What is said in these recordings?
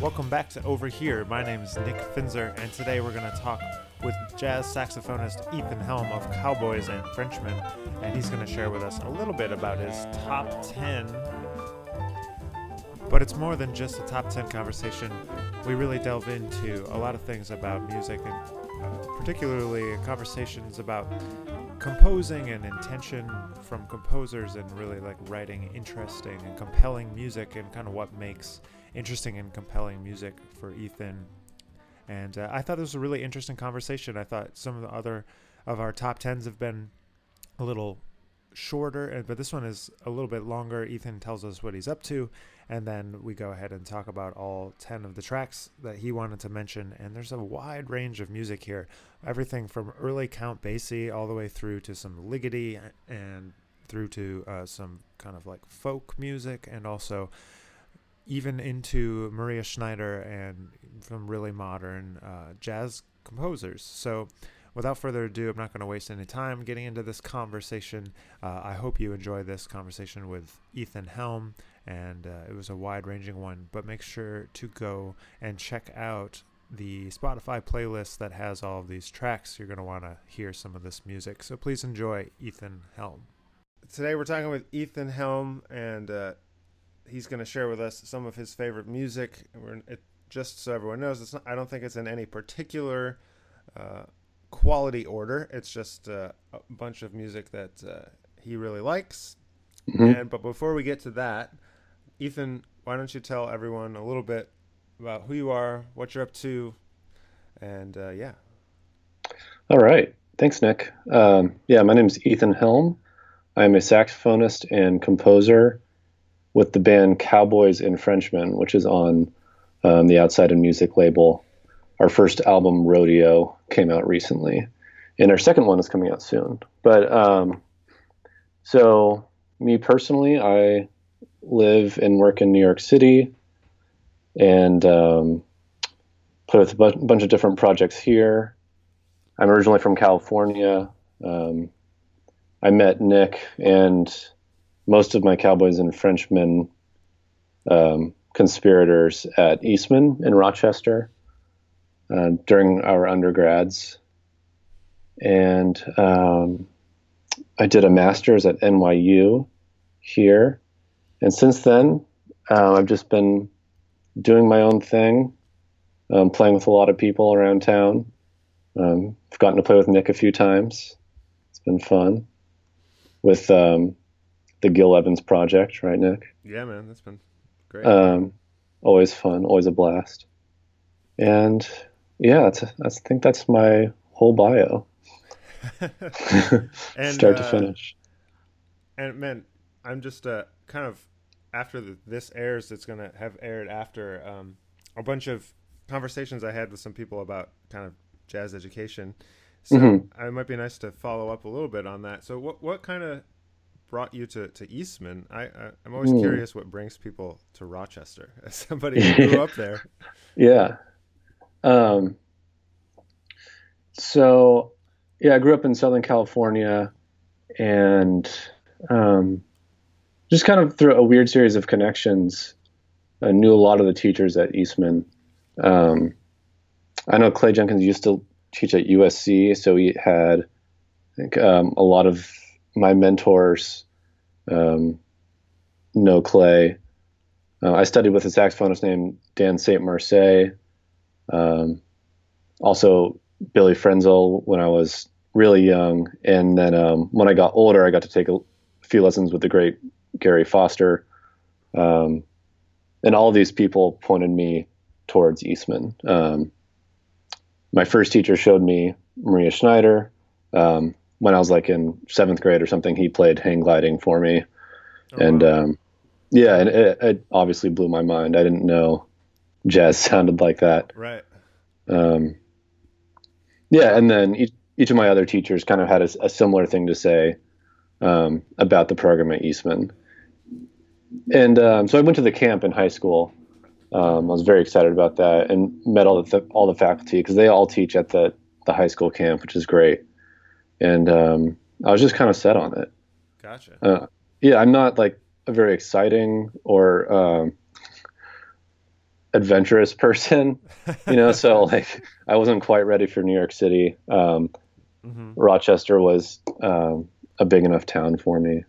Welcome back to Over Here. My name is Nick Finzer, and today we're going to talk with jazz saxophonist Ethan Helm of Cowboys and Frenchmen, and he's going to share with us a little bit about his top 10. But it's more than just a top 10 conversation. We really delve into a lot of things about music, and uh, particularly conversations about composing and intention from composers and really like writing interesting and compelling music and kind of what makes interesting and compelling music for Ethan. And uh, I thought this was a really interesting conversation. I thought some of the other of our top tens have been a little shorter, but this one is a little bit longer. Ethan tells us what he's up to, and then we go ahead and talk about all 10 of the tracks that he wanted to mention. And there's a wide range of music here everything from early Count Basie all the way through to some Ligeti and through to uh, some kind of like folk music, and also even into Maria Schneider and some really modern uh, jazz composers. So, without further ado, I'm not going to waste any time getting into this conversation. Uh, I hope you enjoy this conversation with Ethan Helm, and uh, it was a wide ranging one. But make sure to go and check out the Spotify playlist that has all of these tracks. You're going to want to hear some of this music. So, please enjoy Ethan Helm. Today, we're talking with Ethan Helm, and uh, he's going to share with us some of his favorite music. We're, it, just so everyone knows, not, I don't think it's in any particular uh, quality order. It's just uh, a bunch of music that uh, he really likes. Mm-hmm. And but before we get to that, Ethan, why don't you tell everyone a little bit about who you are, what you're up to, and uh, yeah. All right. Thanks, Nick. Um, yeah, my name is Ethan Helm. I'm a saxophonist and composer with the band Cowboys and Frenchmen, which is on um, the Outside in Music label. Our first album, Rodeo, came out recently, and our second one is coming out soon. But um, so, me personally, I live and work in New York City and um, play with a bu- bunch of different projects here. I'm originally from California. Um, I met Nick and most of my Cowboys and Frenchmen um, conspirators at Eastman in Rochester uh, during our undergrads. And um, I did a master's at NYU here. And since then, uh, I've just been doing my own thing, um, playing with a lot of people around town. Um, I've gotten to play with Nick a few times. It's been fun. With um, the Gil Evans project, right, Nick? Yeah, man, that's been great. Um, always fun, always a blast. And yeah, that's, that's, I think that's my whole bio. and, Start to uh, finish. And man, I'm just uh, kind of after the, this airs, it's going to have aired after um, a bunch of conversations I had with some people about kind of jazz education. So mm-hmm. it might be nice to follow up a little bit on that. So what what kind of brought you to, to Eastman. I, I am always mm. curious what brings people to Rochester as somebody who grew up there. Yeah. Um, so yeah, I grew up in Southern California and um, just kind of through a weird series of connections, I knew a lot of the teachers at Eastman. Um, I know Clay Jenkins used to teach at USC, so he had I think um, a lot of my mentors um, know Clay. Uh, I studied with a saxophonist named Dan St. Marseille. Um, also, Billy Frenzel when I was really young. And then um, when I got older, I got to take a few lessons with the great Gary Foster. Um, and all these people pointed me towards Eastman. Um, my first teacher showed me Maria Schneider. Um, when I was like in seventh grade or something, he played hang gliding for me, oh, and wow. um, yeah, and it, it, obviously blew my mind. I didn't know jazz sounded like that. Right. Um, yeah, and then each, each of my other teachers kind of had a, a similar thing to say um, about the program at Eastman, and um, so I went to the camp in high school. Um, I was very excited about that and met all the all the faculty because they all teach at the the high school camp, which is great and um, I was just kind of set on it. Gotcha. Uh, yeah, I'm not like a very exciting or um, adventurous person, you know. so like, I wasn't quite ready for New York City. Um, hmm Rochester was um, a big enough town for me.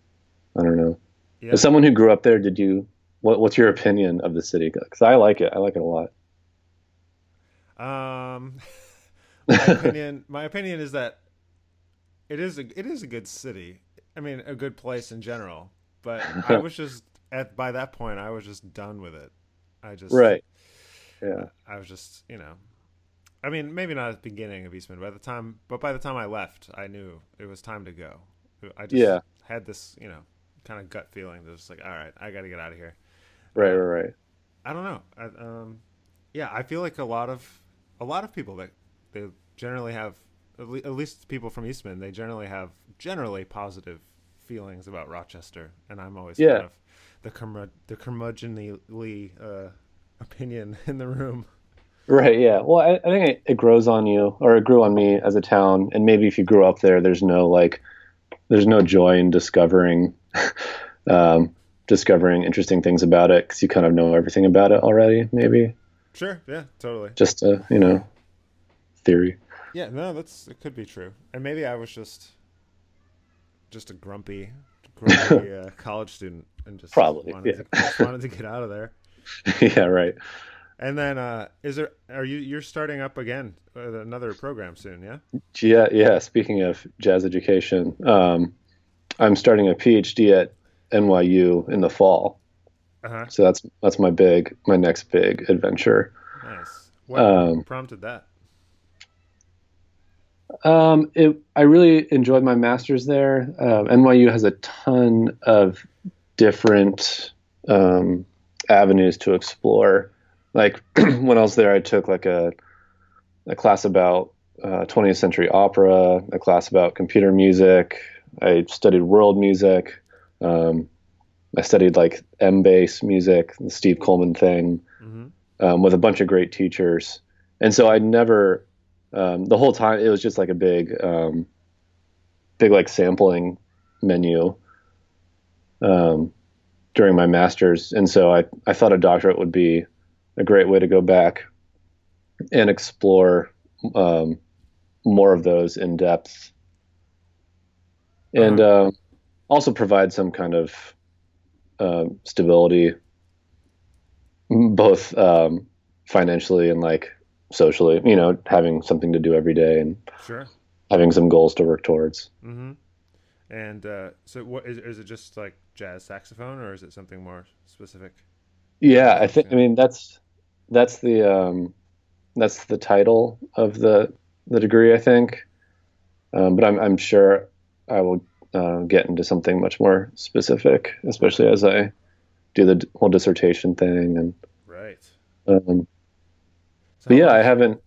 I don't know. Yeah. As someone who grew up there, did you? What, what's your opinion of the city? Because I like it. I like it a lot. Um, my opinion, my opinion is that it is a it is a good city. I mean, a good place in general. But I was just at by that point, I was just done with it. I just Right. Yeah. I was just you know, I mean, maybe not at the beginning of Eastman. By the time, but by the time I left, I knew it was time to go. I just Yeah. had this you know kind of gut feeling that was like, all right, I got to get out of here. Right. Right. Right. I don't know. I, um, yeah, I feel like a lot of a lot of people that they generally have, at, le- at least people from Eastman, they generally have generally positive feelings about Rochester, and I'm always Yeah. kind of the curmud- the curmudgeonly uh, opinion in the room. Right. Yeah. Well, I, I think it, it grows on you, or it grew on me as a town. And maybe if you grew up there, there's no like, there's no joy in discovering, um, discovering interesting things about it because you kind of know everything about it already. Maybe Sure. Yeah. Totally. just a you know, theory. Yeah. No, that's it. Could be true, and maybe I was just just a grumpy, grumpy uh, college student, and just Probably, wanted, yeah. to, just wanted to get out of there. yeah. Right. And then, uh, is there? Are you you're starting up again another program soon? Yeah. Yeah. Yeah. Speaking of jazz education, um, I'm starting a PhD at NYU in the fall. Uh huh. So that's that's my big my next big adventure. Nice. What Um, prompted that? Um, it, I really enjoyed my master's there. Um, NYU has a ton of different um, avenues to explore. Like when I was there, I took like a a class about uh, 20th century opera, a class about computer music. I studied world music. Um, I studied like M-Base music, the Steve Coleman thing hmm um, with a bunch of great teachers. And so I never, um, the whole time, it was just like a big, um, big like sampling menu um, during my master's. And so I, I thought a doctorate would be a great way to go back and explore um, more of those in depth. And um, also provide some kind of um stability both um, financially and like socially, you know, having something to do every day and Sure. having some goals to work towards. Mm-hmm. And uh, so, what is, is it? Just like jazz saxophone, or is it something more specific? Yeah, I think. I mean, that's that's the um, that's the title of the the degree, I think. Um, but I'm I'm sure I will uh, get into something much more specific, especially as I do the whole dissertation thing. And Right. um, So but yeah, I haven't.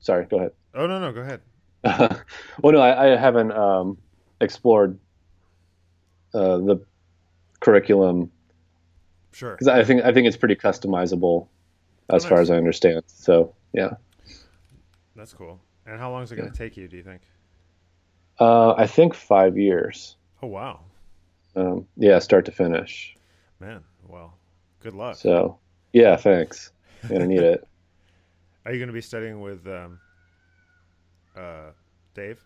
Sorry, go ahead. Oh no, no, go ahead. well, no, I, I haven't um, explored uh, the curriculum Sure. because I think I think it's pretty customizable as Oh, far nice. as I understand. So yeah, That's cool. And how long is it going to take you? Do you think? Uh, I think five years. Oh wow, Um, yeah, start to finish. man. Well, good luck. So yeah, thanks. I'm gonna need it. Are you going to be studying with um, uh, Dave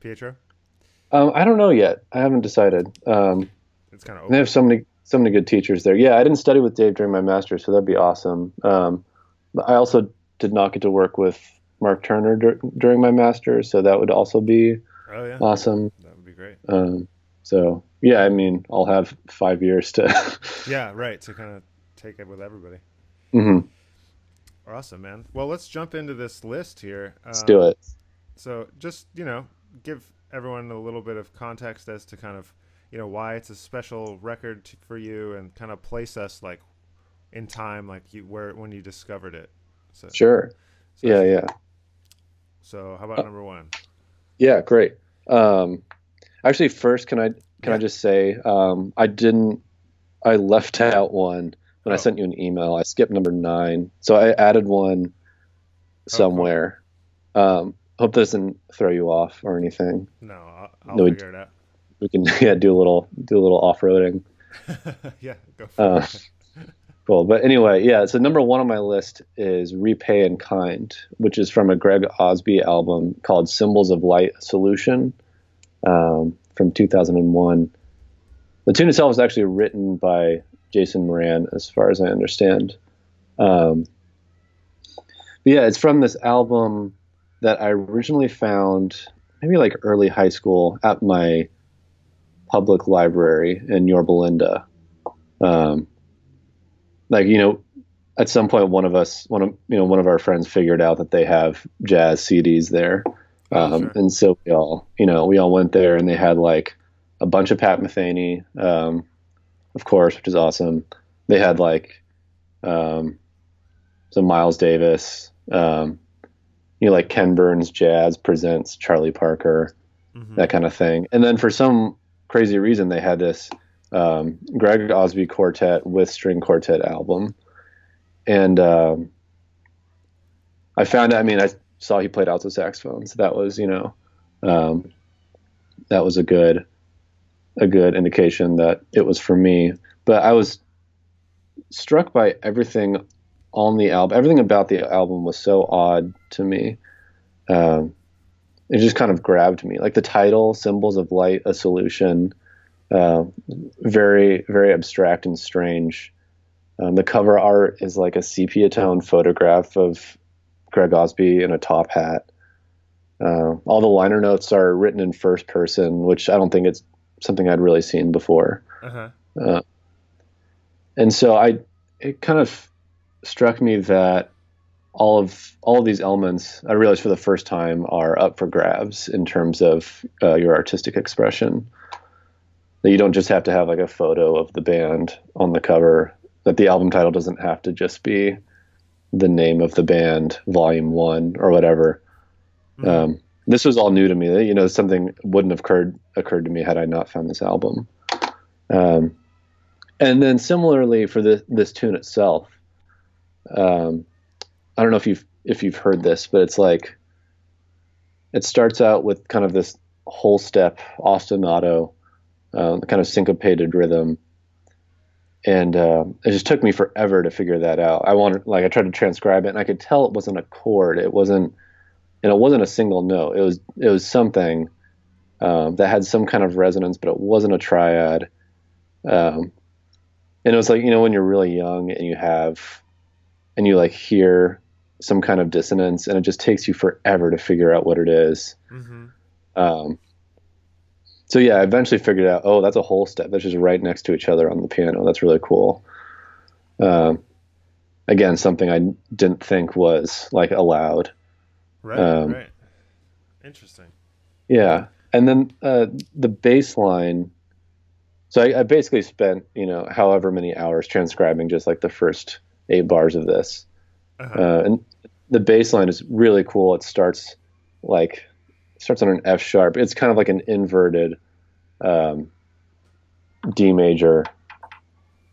Pietro? Um, I don't know yet. I haven't decided. Um, It's kind of they have so many so many good teachers there. Yeah, I didn't study with Dave during my master's, so that'd be awesome. Um, I also did not get to work with Mark Turner dur- during my master's, so that would also be Oh yeah, awesome. that would be great. Um, so yeah, I mean, I'll have five years to. Yeah, right. To kind of take it with everybody. Mhm, Awesome, man. Well, let's jump into this list here. Let's do it. So, just you know, give everyone a little bit of context as to kind of you know why it's a special record t- for you, and kind of place us like in time, like you where when you discovered it. So, Sure. so Yeah, yeah, So, how about number one? yeah. Great. Um, actually, first, can I can I just say um, I didn't. I left out one when I Oh. sent you an email. I skipped number nine, so I added one somewhere. Um, hope this doesn't throw you off or anything. No, I'll, I'll No, we- figure it out. We can yeah do a little do a little off roading. yeah, go for Uh, it. Cool. But anyway, yeah. So number one on my list is "Repay in Kind," which is from a Greg Osby album called "Symbols of Light Solution" um, from 2001. The tune itself was actually written by Jason Moran, as far as I understand. Um, yeah, it's from this album that I originally found maybe like early high school at my public library in Yorba Linda. Um, like you know, at some point, one of us, one of you know, one of our friends figured out that they have jazz CDs there, Oh, um, sure. and so we all, you know, we all went there, and they had like a bunch of Pat Metheny, um, of course, which is awesome. They had like um, some Miles Davis, um, you know, like Ken Burns Jazz presents Charlie Parker, Mhm. that kind of thing. And then for some crazy reason, they had this um, Greg Osby quartet with string quartet album, and um, I found. I mean, I saw he played alto saxophone, so that was you know, um, that was a good, a good indication that it was for me. But I was struck by everything on the album. Everything about the album was so odd to me. Um, it just kind of grabbed me. Like the title, "Symbols of Light: A Solution," uh, very, very abstract and strange. Um, the cover art is like a sepia tone photograph of Greg Osby in a top hat. Uh, all the liner notes are written in first person, which I don't think it's something I'd really seen before. Uh-huh. Uh, and so I, it kind of struck me that all of all of these elements, I realized for the first time, are up for grabs in terms of uh, your artistic expression. That you don't just have to have like a photo of the band on the cover. That the album title doesn't have to just be the name of the band, Volume One, or whatever. Mhm. Um, this was all new to me. You know, something wouldn't have occurred occurred to me had I not found this album. Um, and then similarly for this this tune itself, um, I don't know if you've if you've heard this, but it's like it starts out with kind of this whole step ostinato, uh, kind of syncopated rhythm, and uh, it just took me forever to figure that out. I wanted like I tried to transcribe it, and I could tell it wasn't a chord. It wasn't, and it wasn't a single note. It was it was something um, that had some kind of resonance, but it wasn't a triad. Um, and it was like you know when you're really young and you have, and you like hear some kind of dissonance, and it just takes you forever to figure out what it is. Mhm. Um, so yeah, I eventually figured out, oh, that's a whole step. That's just right next to each other on the piano. That's really cool. Um, again, something I didn't think was like allowed. Right. Um, right. Interesting. Yeah, and then uh, the bass line. So I, I basically spent you know however many hours transcribing just like the first eight bars of this, Uh-huh. uh, and the bass line is really cool. It starts like it starts on an F sharp. It's kind of like an inverted um, D major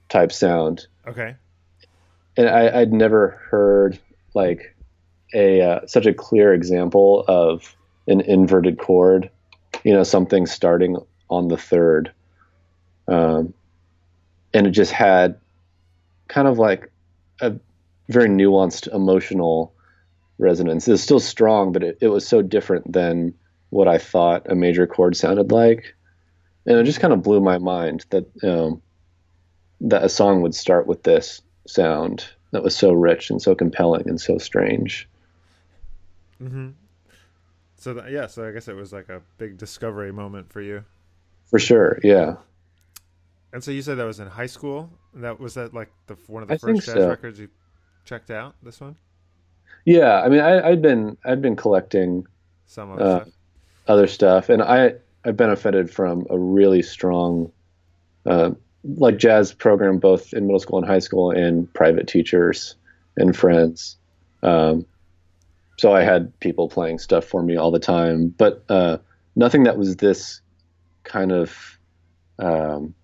type sound, okay. and I, I'd never heard like a uh, such a clear example of an inverted chord. You know, something starting on the third, um, and it just had kind of like a very nuanced emotional resonance. It was still strong, but it, it was so different than what I thought a major chord sounded like, and it just kind of blew my mind that um, that a song would start with this sound that was so rich and so compelling and so strange. Mm-hmm. So that, yeah, so I guess it was like a big discovery moment for you. For sure, yeah. And so you said that was in high school. That was that like the one of the I first jazz so. records you checked out. This one, Yeah, I mean, I, I'd been I'd been collecting some of the Uh, stuff. other stuff, and I I benefited from a really strong, uh, like jazz program both in middle school and high school, and private teachers and friends. Um, so I had people playing stuff for me all the time, but uh, nothing that was this kind of. Um,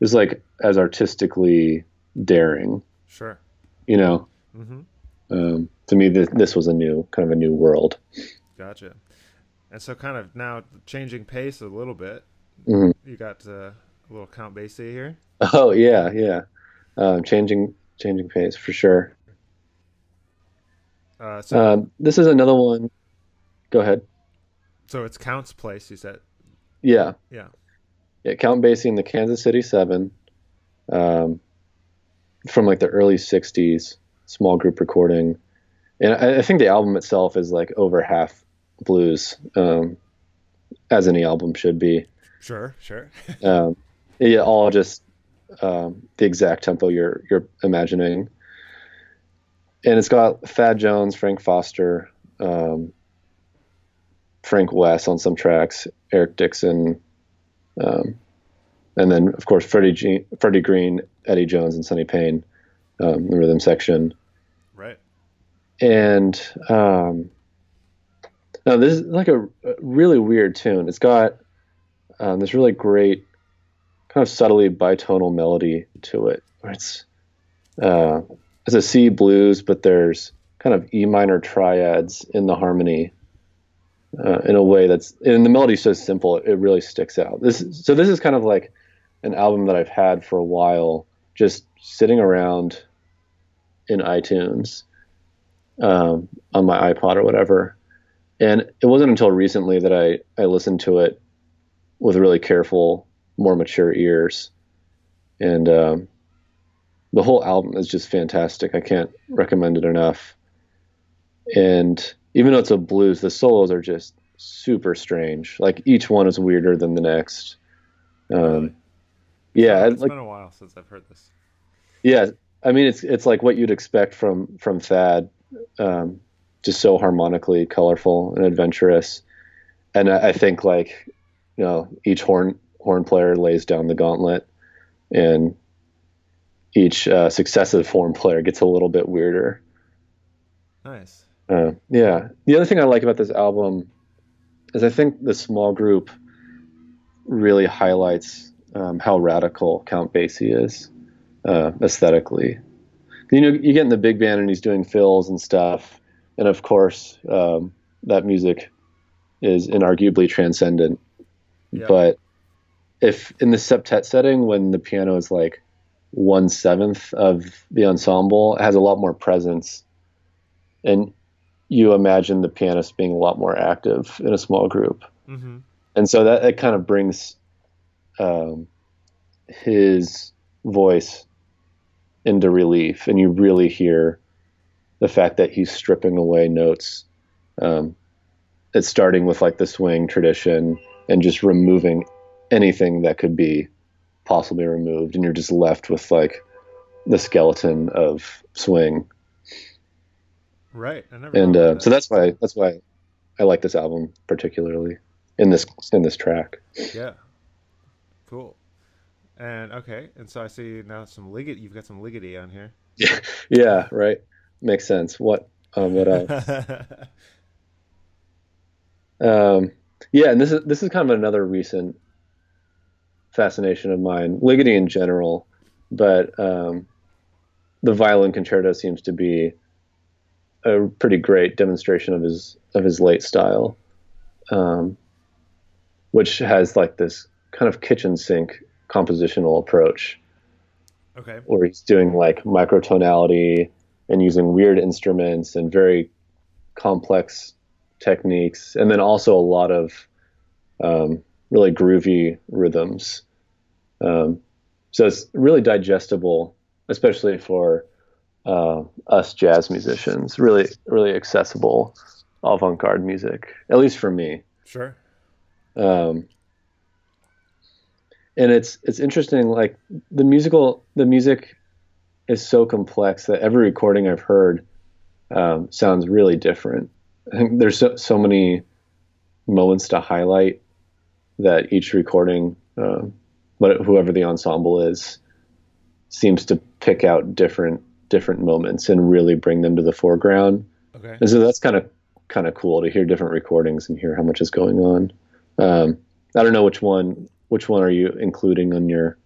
it was like as artistically daring, Sure. you know. Mm-hmm. Um, to me, this, this was a new kind of a new world. Gotcha. And so, kind of now changing pace a little bit. Mhm. You got uh, a little Count Basie here. Oh yeah, yeah. um, changing changing pace for sure. Uh, so, Um, this is another one. Go ahead. so it's Count's place. You said, Yeah, yeah. yeah. Count Basie in the Kansas City Seven, um, from like the early '60s, small group recording, and I, I think the album itself is like over half blues, um, as any album should be. Sure, sure. um, yeah, all just um, the exact tempo you're you're imagining. And it's got Thad Jones, Frank Foster, um, Frank Wess on some tracks, Eric Dixon, um, and then of course Freddie G- Freddie Green, Eddie Jones, and Sonny Payne, um, the rhythm section right. and um, now this is like a, really weird tune. It's got um, this really great kind of subtly bitonal melody to it. It's uh, it's a C blues, but there's kind of E minor triads in the harmony uh, in a way that's and the melody's so simple it really sticks out. This so this is kind of like an album that I've had for a while, just sitting around in iTunes um, on my iPod or whatever. And it wasn't until recently that I, I listened to it with really careful, more mature ears. And um, the whole album is just fantastic. I can't recommend it enough. And even though it's a blues, the solos are just super strange. Like each one is weirder than the next. Um, Really? yeah, it's like been a while since I've heard this. yeah, I mean it's it's like what you'd expect from from Thad, um, just so harmonically colorful and adventurous. And I, I think like you know each horn horn player lays down the gauntlet, and each uh, successive horn player gets a little bit weirder. Nice. Uh, yeah. The other thing I like about this album is I think the small group really highlights um, how radical Count Basie is uh, aesthetically. You know, you get in the big band and he's doing fills and stuff, and of course um, that music is inarguably transcendent. Yeah. But if in the septet setting, when the piano is like one seventh of the ensemble, it has a lot more presence, and you imagine the pianist being a lot more active in a small group Mm-hmm. and so that it kind of brings um, his voice into relief, and you really hear the fact that he's stripping away notes. Um, it's starting with like the swing tradition and just removing anything that could be possibly removed, and you're just left with like the skeleton of swing. Right. I never. And uh, of so that's why that's why I like this album particularly in this in this track. Yeah. Cool. And okay, and so I see now some Ligeti. You've got some Ligeti on here. Yeah, yeah, right. Makes sense. What um, what else? um, yeah, and this is this is kind of another recent fascination of mine, Ligeti in general, but um, the violin concerto seems to be a pretty great demonstration of his of his late style, um, which has like this kind of kitchen sink compositional approach okay. where he's doing like microtonality and using weird instruments and very complex techniques, and then also a lot of um, really groovy rhythms. Um, so it's really digestible, especially for uh, us jazz musicians. Really, really accessible avant-garde music, at least for me. Sure. Um, and it's it's interesting like the musical the music is so complex that every recording I've heard um, sounds really different. I think there's so, so many moments to highlight that each recording, um, but whoever the ensemble is, seems to pick out different different moments and really bring them to the foreground. Okay. And so that's kind of kind of cool to hear different recordings and hear how much is going on. Um, I don't know which one which one are you including on your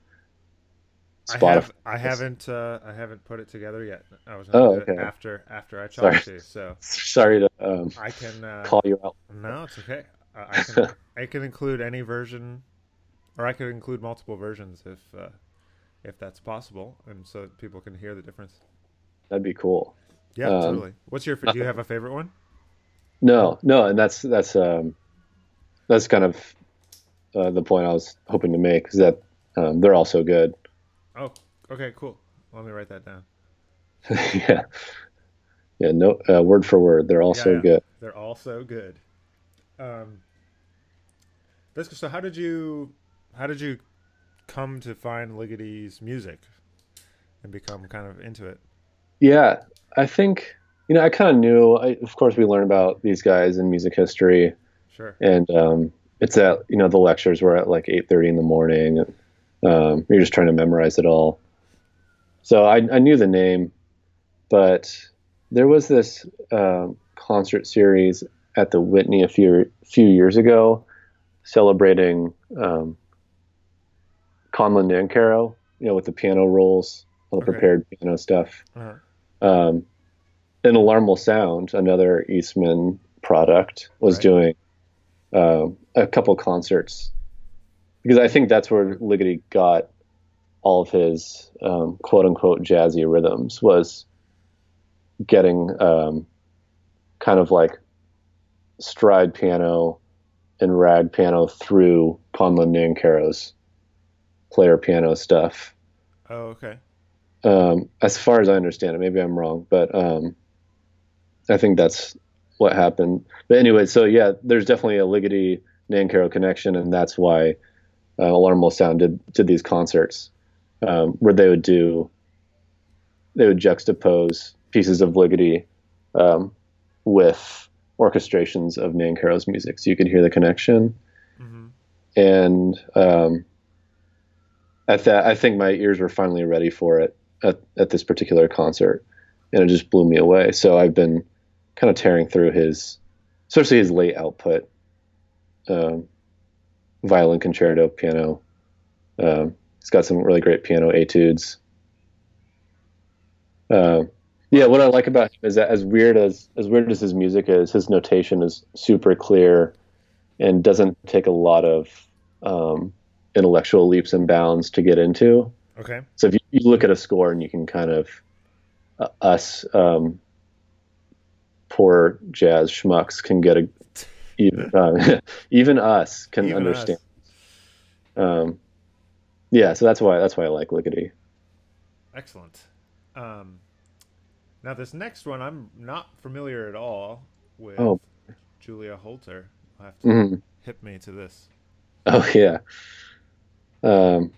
I, Spotify? have, I haven't uh, I haven't put it together yet. I was Oh, gonna do it okay. after after I talked to you. So Sorry to um, I can uh, call you out. No, it's okay. I, I can I can include any version, or I could include multiple versions if uh, if that's possible, and so that people can hear the difference. That'd be cool. Yeah, Um, totally. What's your? Do you have a favorite one? No, no, and that's that's um, that's kind of uh, the point I was hoping to make is that um, they're all so good. Oh, okay, cool. Let me write that down. yeah, yeah. No, uh, word for word, they're all Yeah, so yeah. good. They're all so good. Um, so. How did you? How did you come to find Ligeti's music and become kind of into it? Yeah, I think you know I kind of knew. I, of course, we learn about these guys in music history, Sure. and um, it's at you know the lectures were at like eight thirty in the morning, and um, you're just trying to memorize it all. So I, I knew the name, but there was this um, concert series at the Whitney a few few years ago, celebrating um, Conlon Nancarrow, you know, with the piano rolls, all the Okay. prepared piano stuff. Uh-huh. Um, and Alarm Will Sound, another Eastman product, was Right. doing um, a couple concerts because I think that's where Ligeti got all of his um, quote unquote jazzy rhythms was getting um, kind of like stride piano and rag piano through Conlon Nancarrow's player piano stuff Oh, okay. um, as far as I understand it. Maybe I'm wrong, but um, I think that's what happened. But anyway, so yeah, there's definitely a Ligeti Nancarrow connection, and that's why uh, Alarm Will Sound did did these concerts um, where they would do they would juxtapose pieces of Ligeti um, with orchestrations of Nancarrow's music, so you could hear the connection. Hmm and um, at that, I think my ears were finally ready for it at, at this particular concert, and it just blew me away. So I've been kind of tearing through his, especially his late output, um, violin concerto, piano. Um, he's got some really great piano etudes. Um, yeah, what I like about him is that as weird as as weird as his music is, his notation is super clear and doesn't take a lot of um, intellectual leaps and bounds to get into. Okay. So if you, you look at a score and you can kind of uh, us um, poor jazz schmucks can get a even uh, even us can Even us. understand. Um, yeah, so that's why that's why I like Ligeti. Excellent. Um, now this next one, I'm not familiar at all with Oh. Julia Holter. I'll have to hmm hip me to this. Oh yeah. Um,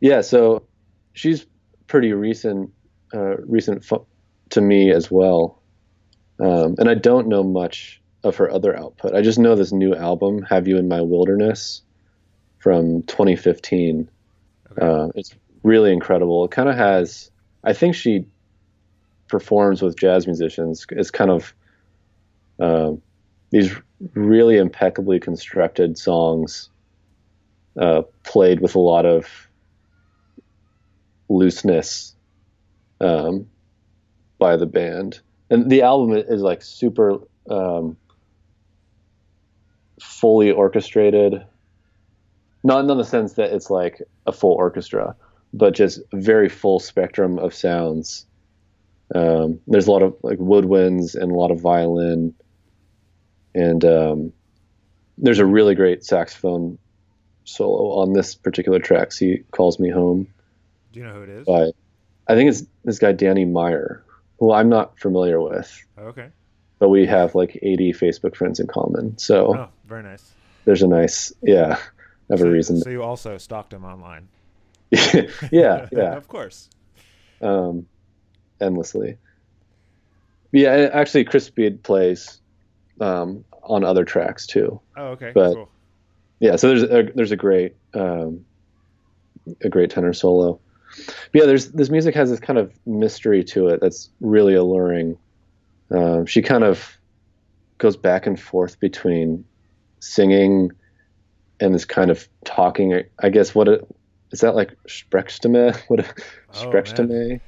yeah, so she's pretty recent, uh, recent fu- to me as well. Um, and I don't know much of her other output. I just know this new album, "Have You in My Wilderness," from 2015. Okay. Uh, it's really incredible. It kind of has, I think she performs with jazz musicians. It's kind of um, these really impeccably constructed songs uh, played with a lot of looseness um, by the band. And the album is like super um, fully orchestrated. Not in the sense that it's like a full orchestra, but just very full spectrum of sounds. Um, there's a lot of like woodwinds and a lot of violin, and um, there's a really great saxophone solo on this particular track. "He calls me home" Do you know who it is? by I think it's this guy Danny Meyer, who I'm not familiar with, okay. But we have like 80 Facebook friends in common. So Oh, very nice. there's a nice yeah, have so, a reason. So you also stalked him online. yeah, yeah. of course. um, endlessly. Yeah, actually, Chris Speed plays um, on other tracks too. Oh, okay. But- cool. Yeah, so there's a, there's a great um, a great tenor solo. But yeah, there's this music has this kind of mystery to it that's really alluring. Um, she kind of goes back and forth between singing and this kind of talking. I guess what it, is that like Sprechstimme? What Oh, Sprechstimme?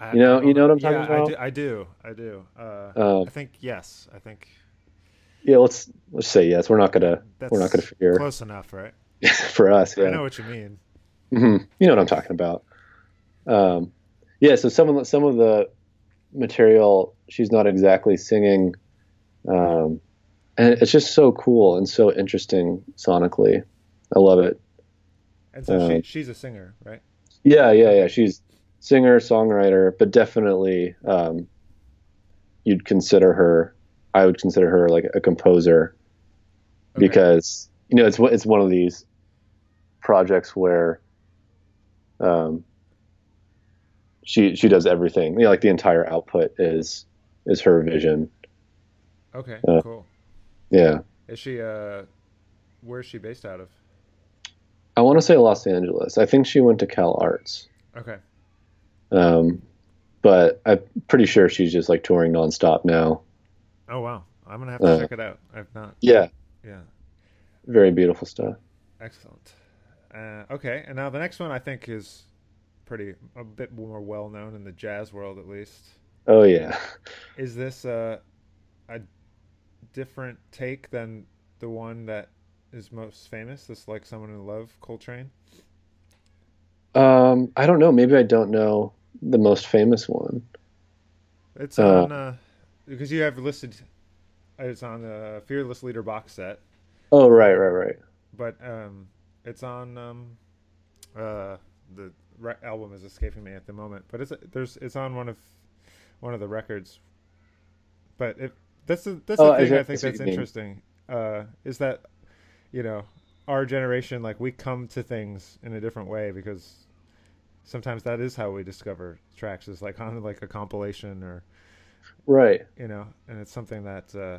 I- You know- I you know what I'm yeah, talking about? I do. I do. I do. Uh, Uh, I think yes. I think yeah, let's let's say yes. We're not gonna that's we're not gonna figure close enough, right? for us. yeah. I know what you mean. Mm-hmm. You know what I'm talking about. Um, yeah. So some of the, some of the material she's not exactly singing, um, and it's just so cool and so interesting sonically. I love it. And so she, she's a singer, right? Yeah, yeah, yeah. She's singer, songwriter, but definitely um, you'd consider her. I would consider her like a composer okay. because you know it's it's one of these projects where um, she she does everything. You know, like the entire output is is her vision. Okay, uh, cool. Yeah. Is she uh where's she based out of? I want to say Los Angeles. I think she went to Cal Arts. Okay. Um, but I'm pretty sure she's just like touring nonstop now. Oh wow, I'm gonna have to uh, check it out. I've not. Yeah. Yeah. Very beautiful stuff. Excellent. Uh, okay, and now the next one I think is pretty a bit more well known in the jazz world, at least. Oh yeah. Is this uh, a different take than the one that is most famous? This like someone in love, Coltrane. Um, I don't know. Maybe I don't know the most famous one. It's on uh, uh, because you have listed. It's on the Fearless Leader box set. Oh right, right, right. But um, it's on um, uh, the re- album is escaping me at the moment. But it's there's it's on one of one of the records. But if that's the that's oh, the thing I think that's interesting. Uh, is that you know our generation like we come to things in a different way because sometimes that is how we discover tracks is like on like a compilation or right you know and it's something that uh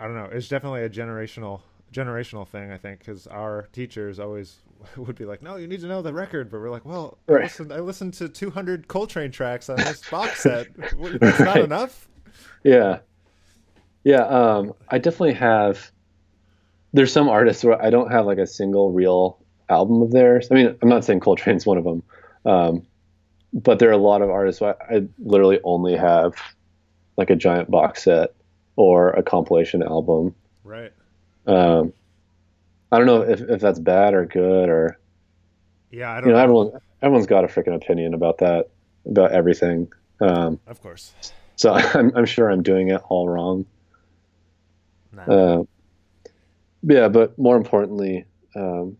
i don't know it's definitely a generational generational thing i think because our teachers always would be like no you need to know the record but we're like well right. I, listened, I listened to 200 coltrane tracks on this box set that's right. not enough yeah yeah um i definitely have there's some artists where i don't have like a single real album of theirs. I mean, I'm not saying Coltrane's one of them, um, but there are a lot of artists. I, I literally only have like a giant box set or a compilation album. Right. Um, I don't know if, if that's bad or good or. Yeah, I don't. You know, know. everyone everyone's got a freaking opinion about that about everything. Um, of course. So I'm I'm sure I'm doing it all wrong. Nah. Uh, yeah, but more importantly, um,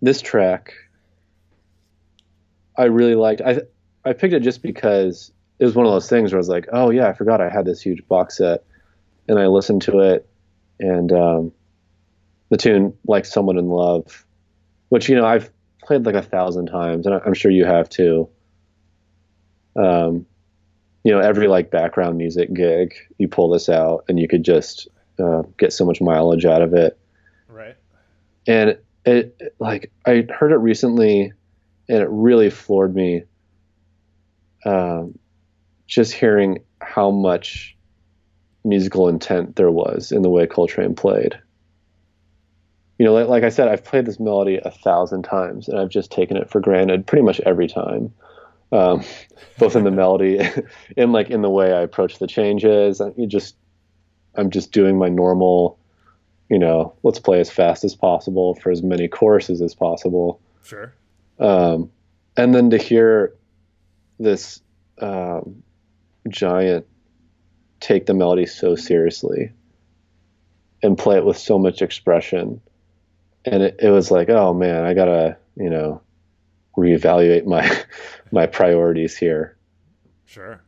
this track I really liked. I I picked it just because it was one of those things where I was like, oh yeah, I forgot I had this huge box set, and I listened to it, and um, the tune like "Someone in Love," which you know I've played like a thousand times, and I'm sure you have too. Um, you know, every like background music gig, you pull this out, and you could just uh, get so much mileage out of it. Right. And it like I heard it recently, and it really floored me. Um, just hearing how much musical intent there was in the way Coltrane played. You know, like, like I said, I've played this melody a thousand times, and I've just taken it for granted pretty much every time. Um, both in the melody and like in the way I approach the changes. You just, I'm just doing my normal you know, let's play as fast as possible for as many choruses as possible. Sure. Um, and then to hear this um, giant take the melody so seriously and play it with so much expression. And it, it was like, oh man, I gotta, you know, reevaluate my my priorities here. Sure.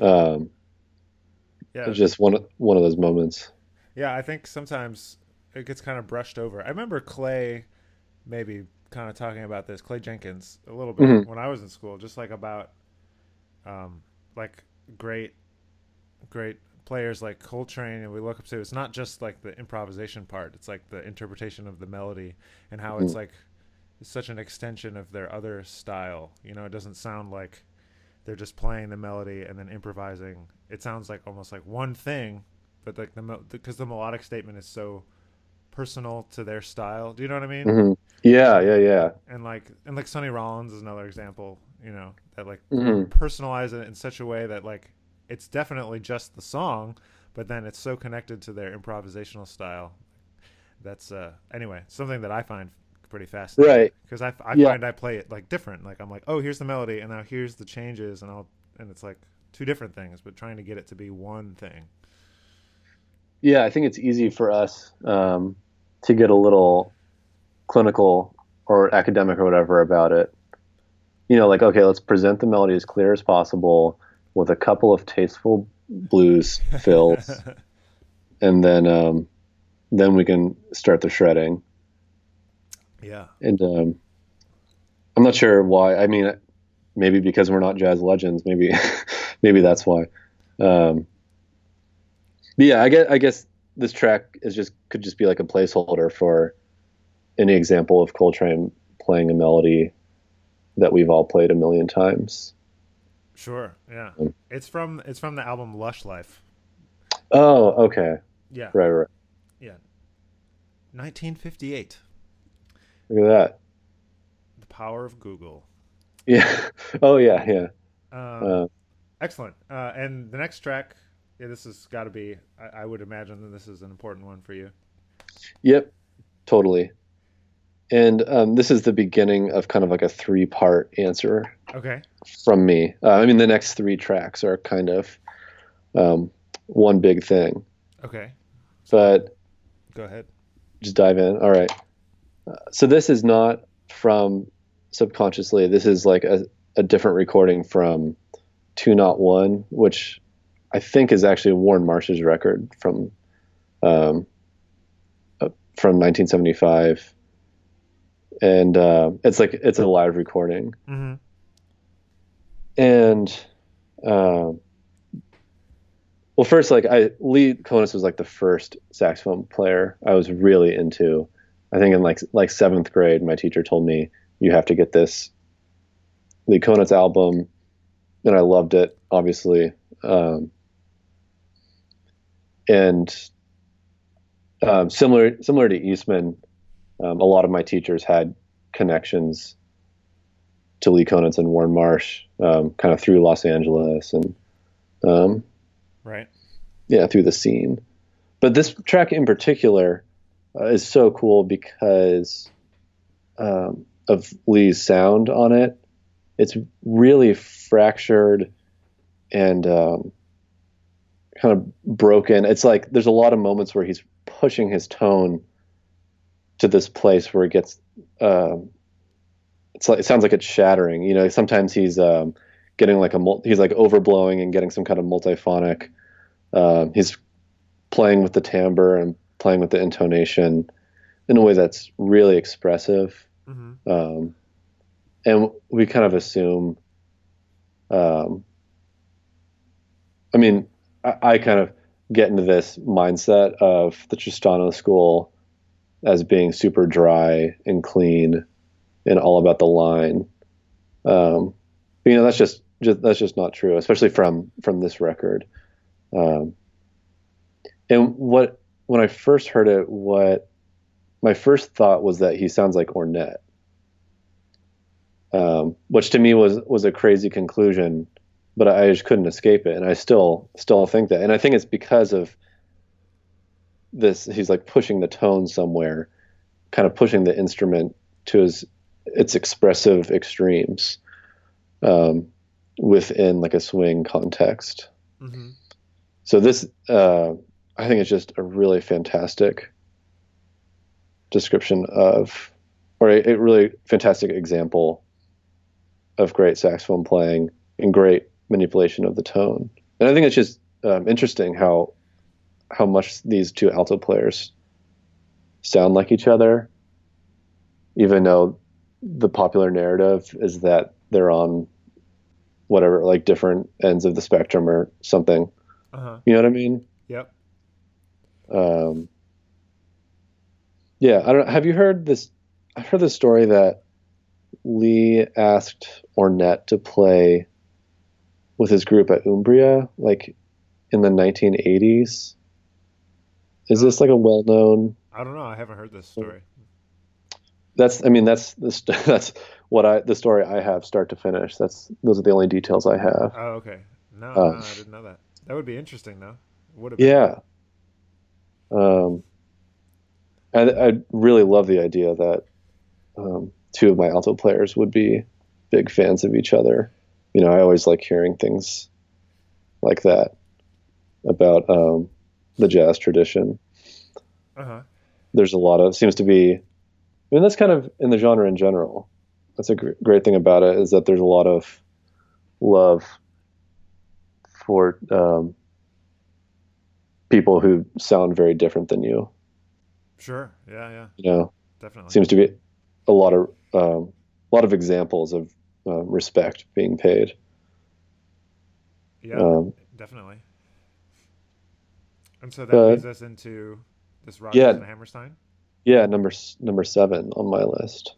Um, yeah. Just one one of those moments. Yeah, I think sometimes it gets kind of brushed over. I remember Clay maybe kind of talking about this, Clay Jenkins, a little bit mm-hmm. when I was in school, just like about um, like great, great players like Coltrane, and we look up to. It's not just like the improvisation part; it's like the interpretation of the melody and how mm-hmm. it's like it's such an extension of their other style. You know, it doesn't sound like they're just playing the melody and then improvising. It sounds like almost like one thing, but like the because the melodic statement is so personal to their style. Do you know what I mean? Mm-hmm. Yeah, yeah, yeah. And like and like Sonny Rollins is another example. You know that like mm-hmm. personalize it in such a way that like it's definitely just the song, but then it's so connected to their improvisational style. That's uh anyway something that I find pretty fascinating, Right. Because I, I Yeah. find I play it like different. Like I'm like, oh, here's the melody, and now here's the changes, and I'll and it's like two different things, but trying to get it to be one thing. Yeah, I think it's easy for us um, to get a little clinical or academic or whatever about it. You know, like okay, let's present the melody as clear as possible with a couple of tasteful blues fills, and then um, then we can start the shredding. yeah. And um, I'm not sure why. I mean, maybe because we're not jazz legends. Maybe maybe that's why. Um, yeah, I guess I guess this track is just could just be like a placeholder for any example of Coltrane playing a melody that we've all played a million times. Sure. Yeah. Mm. It's from it's from the album Lush Life. Oh, okay, Yeah. right, right. Yeah. 1958. Look at that. The power of Google. Yeah. Oh, yeah, yeah. Um, Uh, excellent. Uh, and the next track, yeah, this has got to be. I, I would imagine that this is an important one for you. Yep, totally. And um, this is the beginning of kind of like a three part answer Okay. from me. Uh, I mean, the next three tracks are kind of um, one big thing, Okay. but Go ahead. just dive in. All right. Uh, so this is not from Subconscious-Lee. This is like a, a different recording from Two Not One, which I think is actually Warne Marsh's record from um, uh, from 1975, and uh, it's like it's a live recording. Mm-hmm. And um, well first like i Lee Konitz was like the first saxophone player i was really into. I think in like like seventh grade my teacher told me you have to get this Lee Konitz album. And i loved it obviously. Um, and um, similar similar to eastman um, a lot of my teachers had connections to Lee Konitz and Warne Marsh, um, kind of through Los Angeles and um, Right. yeah, through the scene. But this track in particular uh, is so cool because um, of Lee's sound on it. It's really fractured and um, kind of broken. It's like there's a lot of moments where he's pushing his tone to this place where it gets. Um, it's it sounds like it's shattering. You know, sometimes he's um, getting like a mul- he's like overblowing and getting some kind of multiphonic. Um, he's playing with the timbre and playing with the intonation in a way that's really expressive. Mm-hmm. Um, and we kind of assume. Um, I mean, I, I kind of get into this mindset of the Tristano school as being super dry and clean and all about the line. Um, but, you know, that's just, just that's just not true, especially from from this record. Um, and what when I first heard it, what my first thought was that he sounds like Ornette, um, which to me was was a crazy conclusion, but I just couldn't escape it, and I still still think that, and I think it's because of this. He's like pushing the tone somewhere, kind of pushing the instrument to his its expressive extremes um, within like a swing context. Mm-hmm. So this, uh, I think, it's just a really fantastic description of, or a, a really fantastic example of great saxophone playing and great manipulation of the tone. And I think it's just um, interesting how how much these two alto players sound like each other, even though the popular narrative is that they're on whatever like different ends of the spectrum or something. Uh-huh. You know what I mean? Yep. Um, yeah, I don't. Have you heard this? I've heard the story that Lee asked Ornette to play with his group at Umbria, like in the 1980s. Is this like a well-known? I don't know. I haven't heard this story. That's. I mean, that's the st- that's what I the story I have start to finish. That's those are the only details I have. Oh, okay. No, Uh, no, I didn't know that. That would be interesting, though. Would have. Yeah. Um, I, I really love the idea that um, two of my alto players would be big fans of each other. You know, I always like hearing things like that about um, the jazz tradition. Uh-huh. There's a lot of seems to be. I mean, that's kind of in the genre in general. That's a gr- great thing about it is that there's a lot of love for um, people who sound very different than you. Sure. Yeah. Yeah. You know, Definitely. seems to be a lot of um, a lot of examples of uh, respect being paid. yeah. Um, definitely. And so that uh, leads us into this Rodgers yeah. and Hammerstein. Yeah, number number seven on my list.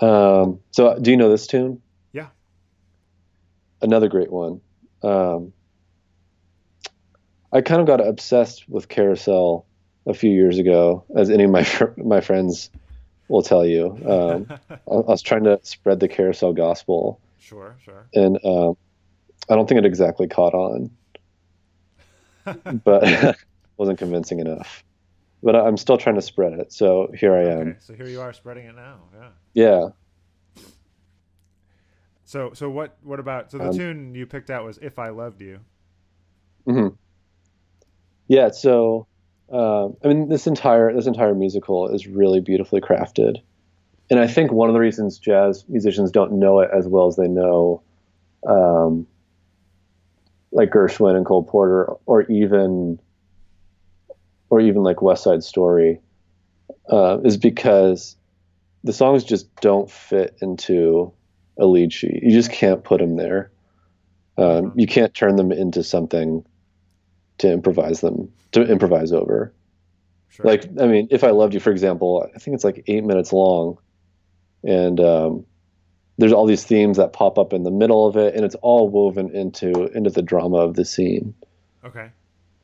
Um, so, do you know this tune? Yeah. Another great one. Um, I kind of got obsessed with Carousel a few years ago, as any of my fr- my friends will tell you. Um, I, I was trying to spread the Carousel gospel, sure. Sure. and um, I don't think it exactly caught on, but wasn't convincing enough. But I'm still trying to spread it. So here I am. Okay. So here you are spreading it now. Yeah. Yeah. So so what what about so the Um, tune you picked out was "If I Loved You." hmm Yeah. So, um, I mean, this entire this entire musical is really beautifully crafted, and I think one of the reasons jazz musicians don't know it as well as they know, um, like Gershwin and Cole Porter, or even, or even like West Side Story, uh, is because the songs just don't fit into a lead sheet. You just can't put them there. Um, you can't turn them into something to improvise them to improvise over. Sure. Like, I mean, if I loved you, for example, I think it's like eight minutes long, and um, there's all these themes that pop up in the middle of it, and it's all woven into into the drama of the scene. okay.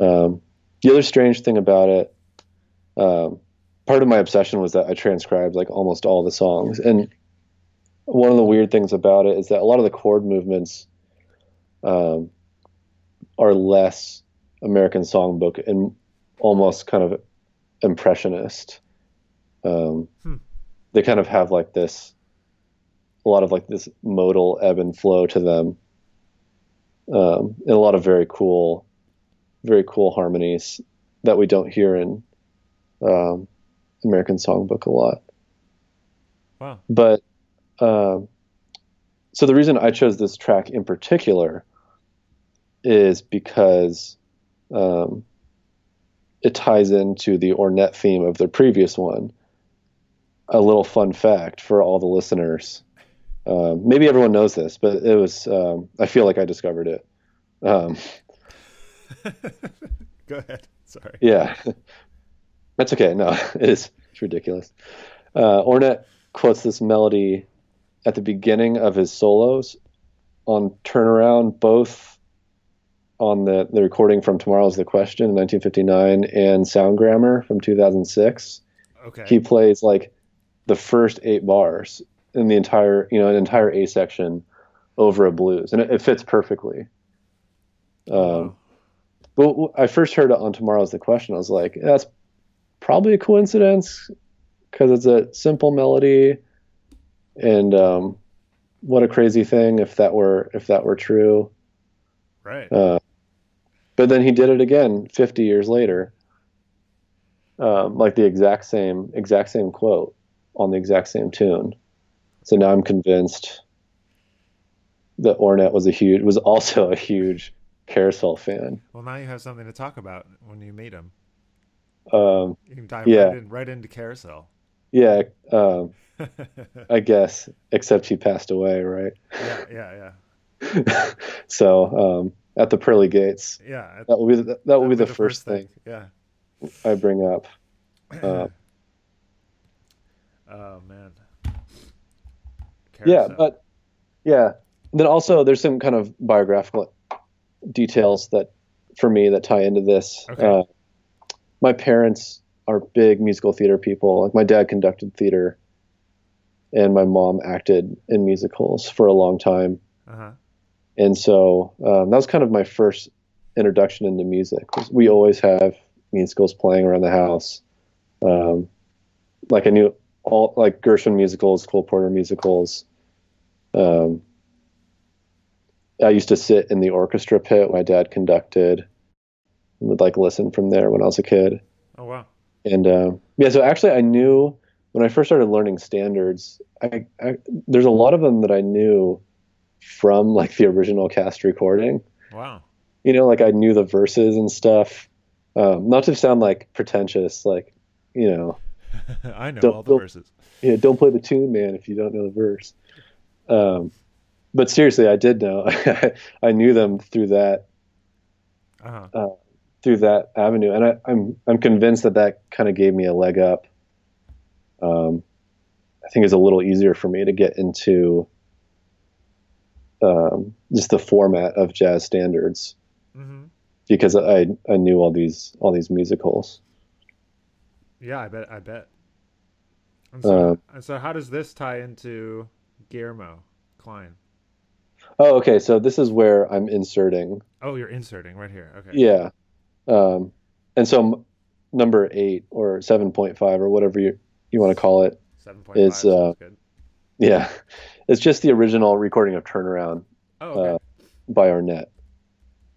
Um, the other strange thing about it, um, part of my obsession was that I transcribed like almost all the songs, and one of the weird things about it is that a lot of the chord movements um, are less American songbook and almost kind of impressionist. Um, Hmm. They kind of have like this, a lot of like this modal ebb and flow to them, um, and a lot of very cool, very cool harmonies that we don't hear in um, American songbook a lot. Wow. But um, so the reason I chose this track in particular is because um, it ties into the Ornette theme of the previous one. A little fun fact for all the listeners. Um, maybe everyone knows this, but it was, um, I feel like I discovered it. Go ahead. Sorry. yeah. That's okay. No, it is. It's ridiculous. Uh, Ornette quotes this melody at the beginning of his solos on Turnaround, both on the, the recording from Tomorrow's the Question in 1959 and Sound Grammar from 2006. Okay. He plays like the first eight bars in the entire, you know, an entire A section over a blues, and it, it fits perfectly. Um. But I first heard it on Tomorrow's the Question. I was like, that's probably a coincidence because it's a simple melody, and um, what a crazy thing if that were if that were true. right. Uh, but then he did it again 50 years later, um, like the exact same exact same quote on the exact same tune. So now I'm convinced that Ornette was a huge was also a huge Carousel fan. well, now you have something to talk about when you meet him. Um, You can dive Yeah. right, in, right into carousel. yeah, um, I guess, except he passed away, right? yeah, yeah, yeah, so um, at the pearly gates, yeah. that will be the, that will be the, first thing Yeah. I bring up. Uh, Oh man. yeah but yeah then also there's some kind of biographical details that for me that tie into this Okay. uh, my parents are big musical theater people like my dad conducted theater and my mom acted in musicals for a long time uh-huh. and so um, that was kind of my first introduction into music we always have musicals playing around the house um, like i knew all like Gershwin musicals, Cole Porter musicals. Um, I used to sit in the orchestra pit my dad conducted. And would like listen from there when I was a kid. Oh wow! And uh, yeah, so actually, I knew when I first started learning standards. I, I there's a lot of them that I knew from like the original cast recording. Wow! You know, like I knew the verses and stuff. Um, not to sound like pretentious, like you know. I know all the verses. Yeah, don't play the tune, man, if you don't know the verse. Um, but seriously, I did know. I knew them through that. Uh-huh. Uh, through that avenue, and I, I'm I'm convinced that that kind of gave me a leg up. Um, I think it's a little easier for me to get into um, just the format of jazz standards mm-hmm. because I I knew all these all these musicals. Yeah, I bet. I bet. And so, Uh, and so, how does this tie into Guillermo Klein? Oh, okay. So this is where I'm inserting. Oh, you're inserting right here. Okay. Yeah. Um, and so m- number eight or 7.5 or whatever you, you want to call it. Seven point five. It's, uh, good. Yeah. It's just the original recording of Turnaround Oh, okay. uh, by Ornette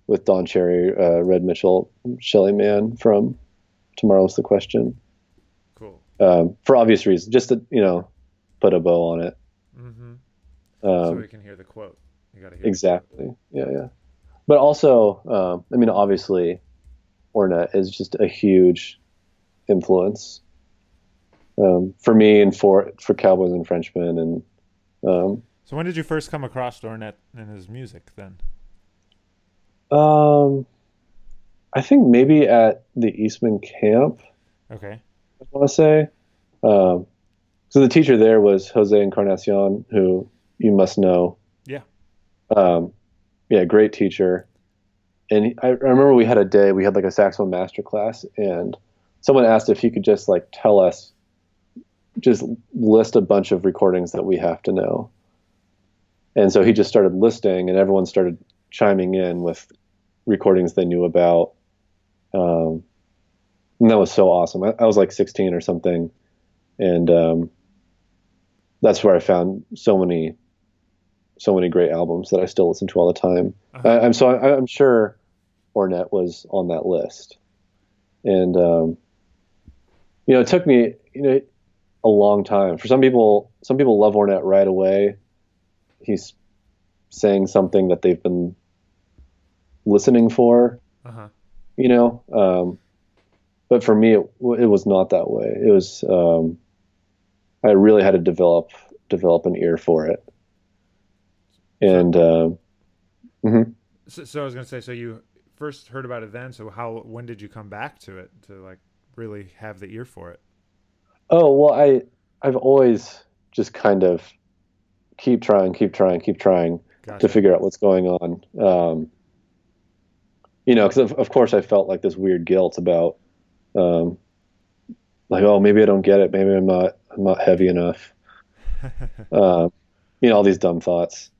with Don Cherry, uh, Red Mitchell, Shelly Manne from Tomorrow's the Question. cool. Um, for obvious reasons, just to, you know, put a bow on it. Mm-hmm. so Um, we can hear the quote. You got to hear. Exactly. Yeah, yeah. But also, um, I mean, obviously, Ornette is just a huge influence um, for me and for for Cowboys and Frenchmen. And um, So when did you first come across Ornette and his music? Then. um, I think maybe at the Eastman camp, Okay. I want to say. Um, so the teacher there was Jose Encarnacion, who you must know. Um, yeah, great teacher. And I, I remember we had a day, we had like a saxophone master class, and someone asked if he could just like tell us, just list a bunch of recordings that we have to know. And so he just started listing, and everyone started chiming in with recordings they knew about. Um, and that was so awesome. I, I was like 16 or something, and um, that's where I found so many, so many great albums that I still listen to all the time. Uh-huh. I, I'm so I, I'm sure Ornette was on that list, and um, you know, it took me you know a long time. For some people, some people love Ornette right away. He's saying something that they've been listening for Uh huh. you know. Um, but for me, it, it was not that way. It was um, I really had to develop develop an ear for it, and um mhm. So, so I was gonna say, so you first heard about it then. So how? When did you come back to it to like really have the ear for it? oh well, I I've always just kind of keep trying, keep trying, keep trying Gotcha. to figure out what's going on. Um, you know, because of, of course I felt like this weird guilt about, um, like, oh, maybe I don't get it. Maybe I'm not, I'm not heavy enough. uh, you know, all these dumb thoughts.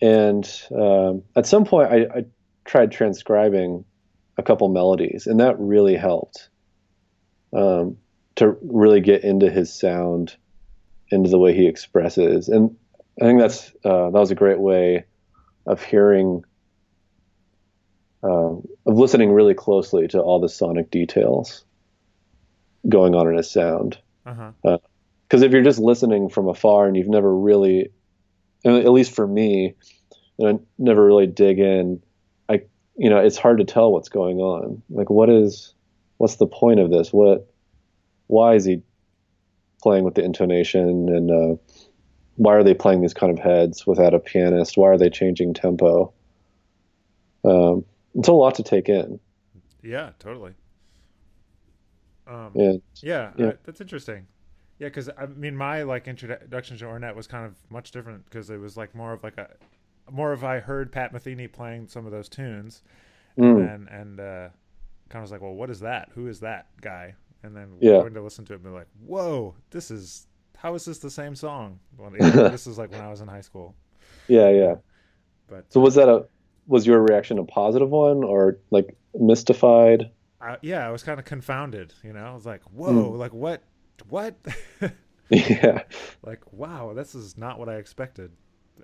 And um, at some point, I, I tried transcribing a couple melodies, and that really helped um, to really get into his sound, into the way he expresses. And I think that's uh, that was a great way of hearing, uh, of listening really closely to all the sonic details going on in his sound uh huh. because if you're just listening from afar and you've never really at least for me and I never really dig in. I you know it's hard to tell what's going on. Like what is what's the point of this? What why is he playing with the intonation? And uh, why are they playing these kind of heads without a pianist? Why are they changing tempo? Um, it's a lot to take in. Yeah, totally. Um, and Yeah, Yeah. uh, that's interesting. Yeah, because I mean, my like introduction to Ornette was kind of much different because it was like more of like a more of I heard Pat Metheny playing some of those tunes, mm, and and uh, kind of was like, well, what is that? Who is that guy? And then Yeah. going to listen to it and be like, whoa, this is how is this the same song? Well, this is like when I was in high school, yeah yeah but so was that a was your reaction a positive one or like mystified I, yeah, I was kind of confounded. You know, I was like, whoa, Hmm. like what? What? yeah. Like, wow, this is not what I expected.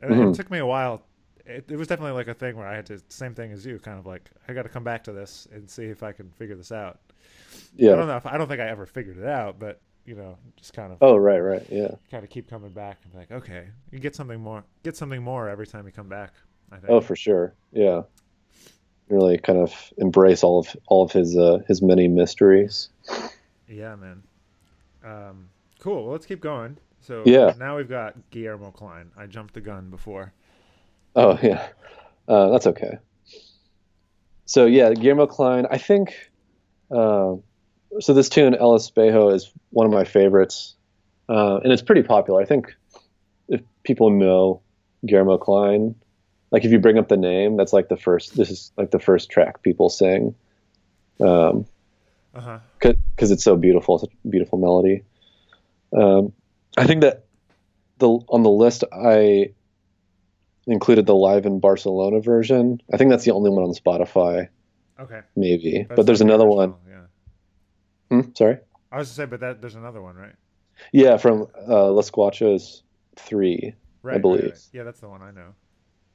And Mhm. it took me a while. It, it was definitely like a thing where I had to, same thing as you, kind of like, I got to come back to this and see if I can figure this out. Yeah. I don't know if I don't think I ever figured it out, but you know, just kind of Oh, right, right. Yeah. kind of keep coming back and be like, okay, you get something more, get something more every time you come back. I think. Oh, for sure. Yeah. Really kind of embrace all of all of his uh, his many mysteries. Yeah, man. Um, cool. Well, let's keep going. So Yeah. now we've got Guillermo Klein. I jumped the gun before. Oh yeah, uh, that's okay. So yeah, Guillermo Klein. I think. Uh, so this tune, El Espejo, is one of my favorites, uh, and it's pretty popular. I think if people know Guillermo Klein, like if you bring up the name, that's like the first. This is like the first track people sing, um, Because it's so beautiful. It's a beautiful melody. Um, I think that the on the list I included the live in Barcelona version. I think that's the only one on Spotify, Okay. maybe. That's but there's not the another one. Yeah. Hmm, sorry. I was to say, but that there's another one, right? Yeah, from uh, Los Guachos three. Right. I believe. right. Yeah, that's the one I know.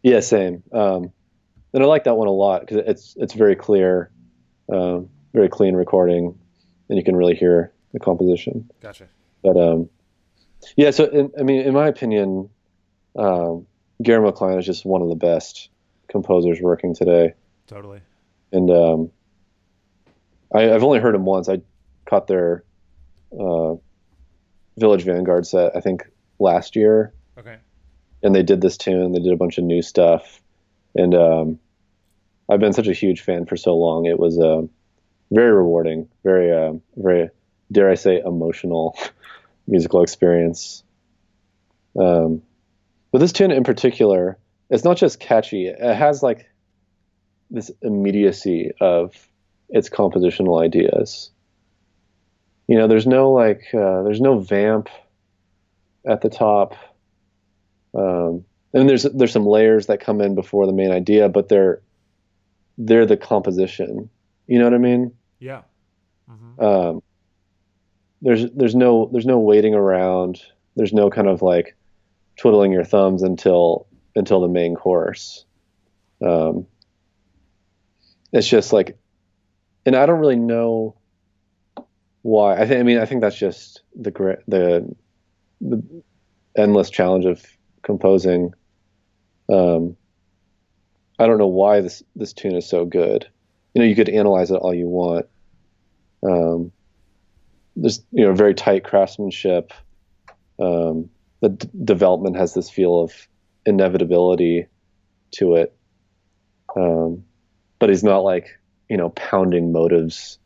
Yeah, same. Um, and I like that one a lot because it's it's very clear, um, very clean recording, and you can really hear the composition. Gotcha. But um, yeah, so in, I mean, in my opinion, um, Guillermo Klein is just one of the best composers working today, Totally. and um, I, I've only heard him once. I caught their uh, Village Vanguard set, I think, last year, Okay. and they did this tune. They did a bunch of new stuff, and um, I've been such a huge fan for so long. It was uh, very rewarding, very, uh, very, dare I say, emotional musical experience. Um, but this tune in particular, it's not just catchy. It has like this immediacy of its compositional ideas. You know, there's no like, uh, there's no vamp at the top. Um, and there's there's some layers that come in before the main idea, but they're they're the composition. You know what I mean? Yeah. hmm Um, there's there's no there's no waiting around. There's no kind of like twiddling your thumbs until until the main course. Um, it's just like, and I don't really know why. I think I mean I think that's just the the the endless challenge of composing. Um, I don't know why this this tune is so good. You know, you could analyze it all you want. Um, there's you know very tight craftsmanship. Um, the d- development has this feel of inevitability to it, um, but he's not like you know pounding motives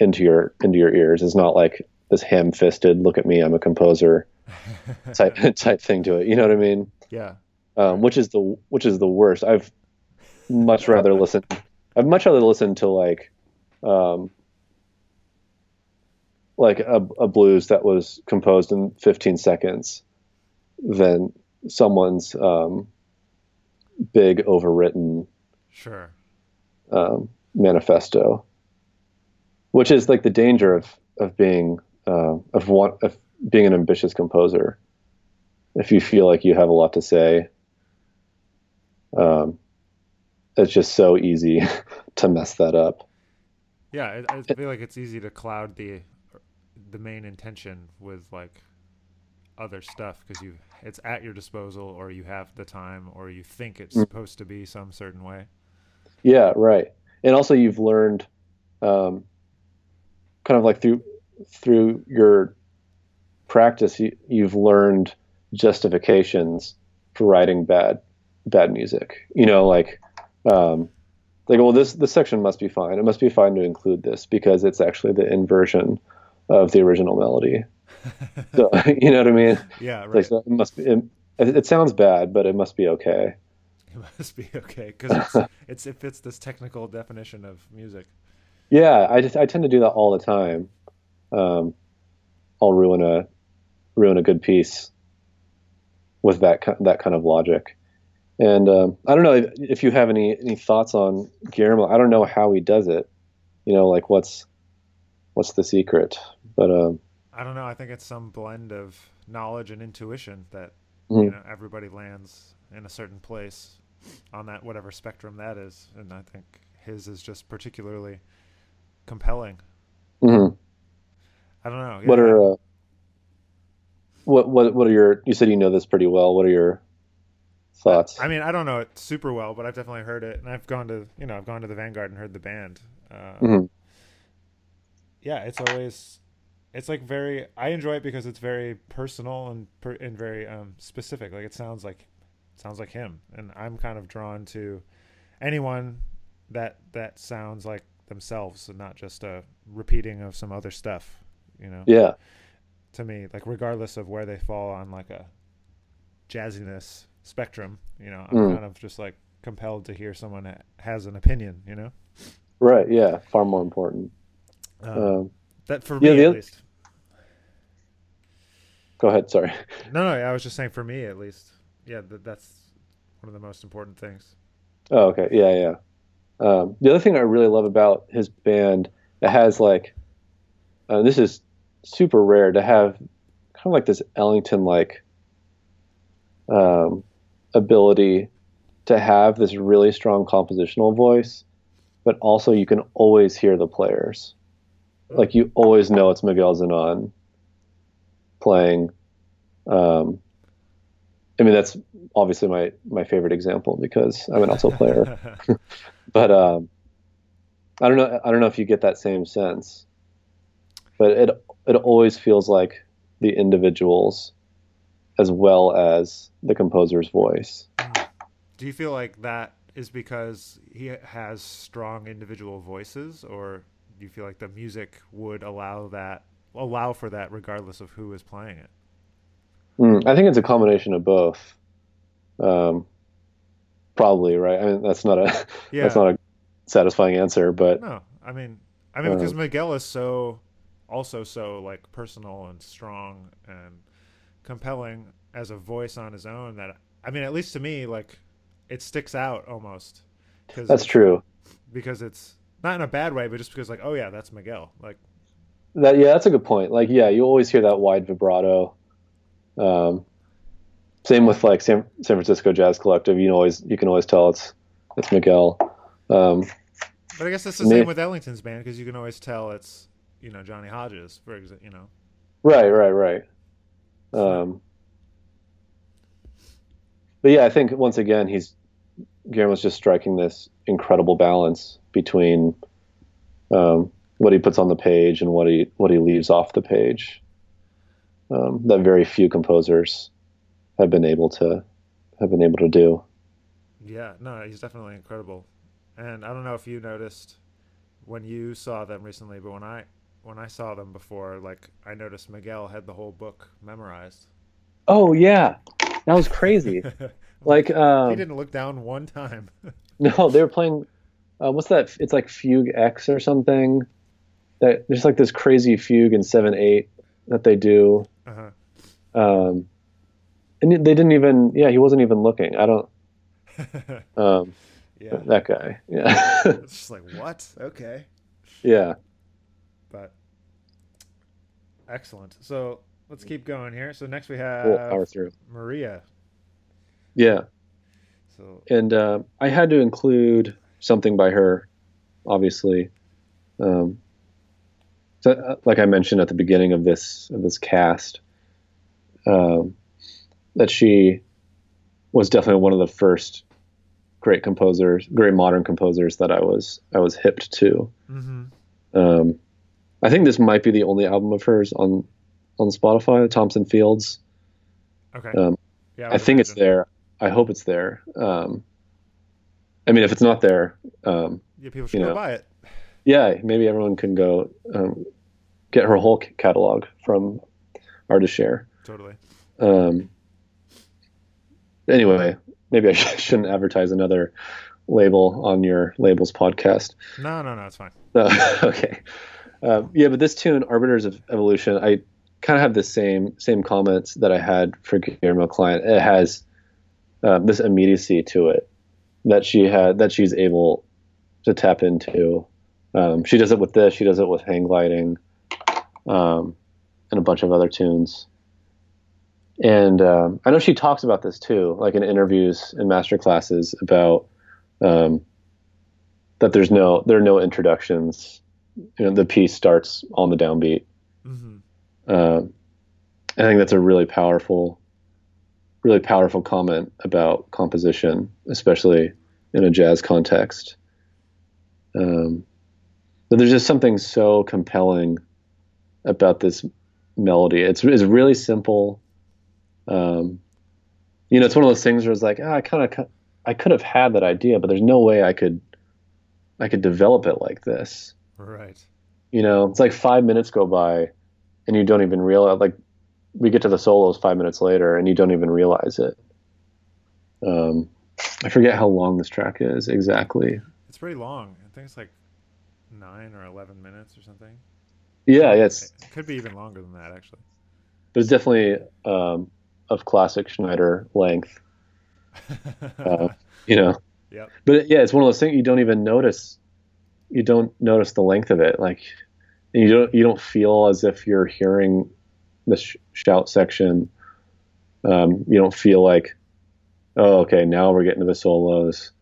into your into your ears. It's not like this ham-fisted "look at me, I'm a composer" type type thing to it. You know what I mean? yeah. um, which is the which is the worst. I've much rather listen. I'd much rather listen to like, um, like a, a blues that was composed in 15 seconds than someone's um, big overwritten Sure. um, manifesto, which is like the danger of of being uh, of one of being an ambitious composer. If you feel like you have a lot to say, um, it's just so easy to mess that up. Yeah, I, I feel like it's easy to cloud the the main intention with like other stuff because you it's at your disposal or you have the time or you think it's Mm. supposed to be some certain way. Yeah, right. And also, you've learned, um, kind of like through through your practice, you, you've learned justifications for writing bad bad music. You know, like um, like well, this this section must be fine. It must be fine to include this because it's actually the inversion of the original melody. So you know what I mean? yeah, Like right. so it must be. It, it sounds bad, but it must be okay. It must be okay because it's, it's it fits this technical definition of music. Yeah, I just I tend to do that all the time. Um, I'll ruin a ruin a good piece with that that kind of logic. And um, I don't know if, if you have any any thoughts on Guillermo. I don't know how he does it. You know, like what's what's the secret? But um, I don't know. I think it's some blend of knowledge and intuition that Mhm. you know everybody lands in a certain place on that whatever spectrum that is, and I think his is just particularly compelling. hmm I don't know. What are uh, what what what are your? You said you know this pretty well. What are your thoughts? I mean, I don't know it super well, but I've definitely heard it, and I've gone to you know I've gone to the Vanguard and heard the band. Uh, Mhm. Yeah, it's always it's like very. I enjoy it because it's very personal and per, and very um, specific. Like it sounds like it sounds like him, and I'm kind of drawn to anyone that that sounds like themselves and not just a repeating of some other stuff. You know, Yeah. to me, like regardless of where they fall on like a jazziness spectrum, you know, I'm Mm. kind of just like compelled to hear someone that has an opinion. You know, Right. Yeah. Far more important. um, Um, that for yeah, me at least. go ahead. Sorry. No, no, I was just saying for me at least. Yeah, that, that's one of the most important things. Oh, okay. Yeah, yeah. Um, the other thing I really love about his band, it has like, uh, this is super rare to have kind of like this Ellington like um, ability to have this really strong compositional voice, but also you can always hear the players. Like you always know it's Miguel Zenón playing. Um, I mean, that's obviously my, my favorite example because I'm an alto player but um, I don't know. I don't know if you get that same sense, but it it always feels like the individuals as well as the composer's voice. Do you feel like that is because he has strong individual voices, or do you feel like the music would allow that, allow for that, regardless of who is playing it? Mm, I think it's a combination of both. Um, probably right. I mean, that's not a Yeah. that's not a satisfying answer, but No, I mean, I mean because Uh, Miguel is so, also so like personal and strong and compelling as a voice on his own that I mean, at least to me, like it sticks out almost. Cause that's true. because it's not in a bad way, but just because like, oh yeah, that's Miguel. Like, That yeah, that's a good point. Like yeah, you always hear that wide vibrato. Um, same with like San, San Francisco Jazz Collective. You know, always you can always tell it's it's Miguel. Um, but I guess that's the Me- same with Ellington's band because you can always tell it's you know Johnny Hodges, for example. You know, right, right, right. Um, but yeah, I think once again he's Guillermo's just striking this incredible balance between um, what he puts on the page and what he what he leaves off the page. Um, that very few composers have been able to have been able to do. yeah, no, he's definitely incredible. And I don't know if you noticed when you saw them recently, but when I when I saw them before, like I noticed Miguel had the whole book memorized. Oh yeah, that was crazy. like he um, didn't look down one time. no, they were playing. Uh, what's that? It's like Fugue X or something. That there's like this crazy fugue in seven eight that they do. uh-huh. Um, and they didn't even. Yeah, he wasn't even looking. I don't. Um, yeah, that guy. Yeah. it's just like what? Okay. yeah. Excellent. So let's keep going here. So next we We'll have power through. Maria. Yeah. So and uh, I had to include something by her, obviously. Um, so, uh, like I mentioned at the beginning of this of this cast, um, that she was definitely one of the first great composers, great modern composers that I was I was hipped to. hmm Um, I think this might be the only album of hers on on Spotify, Thompson Fields. okay. Um, yeah, I would think it's there. I hope it's there. Um, I mean, if it's not there, um, Yeah, people should you go know. buy it. yeah, maybe everyone can go um, get her whole catalog from ArtistShare. Totally. Um, anyway, maybe I shouldn't advertise another label on your labels podcast. No, no, no, it's fine. Uh, okay. Um, yeah, but this tune, Arbiters of Evolution, I kind of have the same same comments that I had for Guillermo Klein. It has um, this immediacy to it that she had that she's able to tap into. Um, she does it with this. She does it with hang gliding. Um, and a bunch of other tunes. And um, I know she talks about this too, like in interviews and master classes about um, that there's no there are no introductions. You know, the piece starts on the downbeat. Mm-hmm. Uh, I think that's a really powerful, really powerful comment about composition, especially in a jazz context. Um, but there's just something so compelling about this melody. It's, it's really simple. Um, you know, it's one of those things where it's like, oh, I kind of, I could have had that idea, but there's no way I could, I could develop it like this. Right. You know, it's like five minutes go by, and you don't even realize. Like, we get to the solos five minutes later, and you don't even realize it. Um, I forget how long this track is exactly. It's pretty long. I think it's like nine or eleven minutes or something. Yeah, yeah it's it could be even longer than that actually. But it's definitely um, of classic Schneider length. uh, you know. Yep. But yeah, it's one of those things you don't even notice. You don't notice the length of it, like you don't you don't feel as if you're hearing the sh- shout section. Um, you don't feel like, oh, okay, now we're getting to the solos.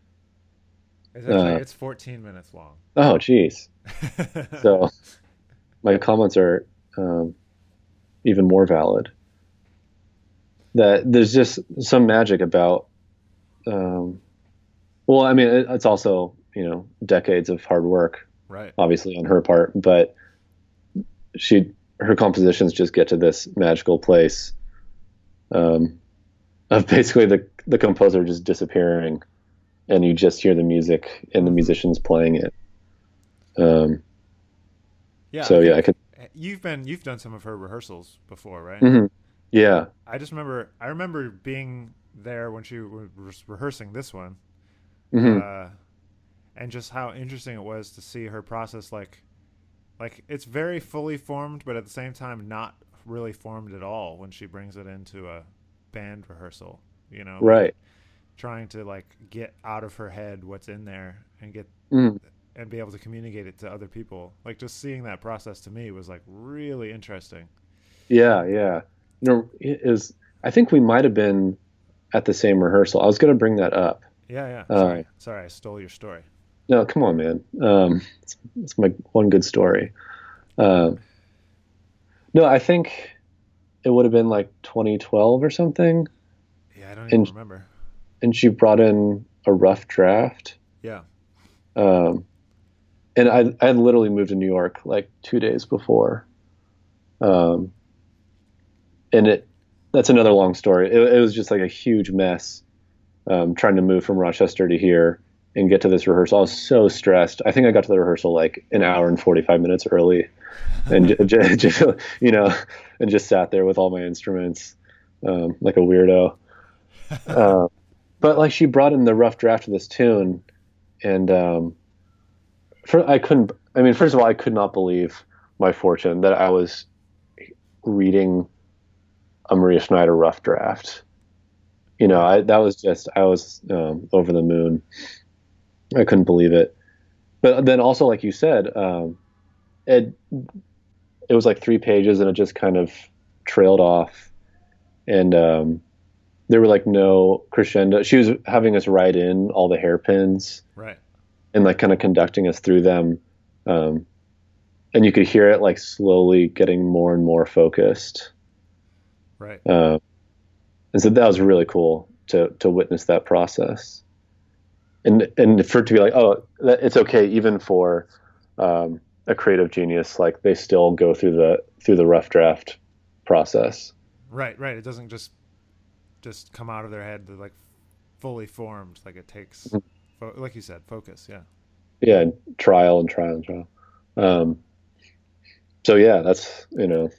It's, actually, uh, it's 14 minutes long. Oh, jeez. so my comments are um, even more valid. That there's just some magic about. Um, well, I mean, it, it's also you know decades of hard work, right? Obviously on her part, but she her compositions just get to this magical place um, of basically the the composer just disappearing, and you just hear the music and the musicians playing it. Um, yeah. So yeah, I could. You've been you've done some of her rehearsals before, right? Mm-hmm. Yeah. I just remember I remember being there when she was rehearsing this one, mm-hmm. uh, and just how interesting it was to see her process. Like, like it's very fully formed, but at the same time not really formed at all when she brings it into a band rehearsal. You know, right? Trying to like get out of her head what's in there and get mm and be able to communicate it to other people. Like just seeing that process to me was like really interesting. Yeah, yeah. You know, it is I think we might have been at the same rehearsal. I was going to bring that up. Yeah, yeah. Uh, sorry, uh, sorry, I stole your story. No, come on, man. Um, it's, it's my one good story. Um, no, I think it would have been like 2012 or something. Yeah, I don't even and, remember. And she brought in a rough draft. Yeah. Um, and I I had literally moved to New York like two days before. Um, and it that's another long story. It, it was just like a huge mess, um, trying to move from Rochester to here and get to this rehearsal. I was so stressed. I think I got to the rehearsal like an hour and forty five minutes early, and just, just, you know, and just sat there with all my instruments, um, like a weirdo. Uh, but like she brought in the rough draft of this tune, and um, for, I couldn't. I mean, first of all, I could not believe my fortune that I was reading a Maria Schneider rough draft. You know, I, that was just I was um, over the moon. I couldn't believe it. But then also, like you said, um, it it was like three pages, and it just kind of trailed off, and um, there were like no crescendo. She was having us write in all the hairpins, right? and like kind of conducting us through them. Um, and you could hear it like slowly getting more and more focused. Right. Uh, and so that was really cool to to witness that process. And and for it to be like, oh, it's okay even for um, a creative genius. Like they still go through the through the rough draft process. Right. Right. It doesn't just just come out of their head like fully formed. Like it takes. Mm-hmm Fo- like you said, focus. Yeah. Yeah, trial and trial and trial. Um, so yeah, that's you know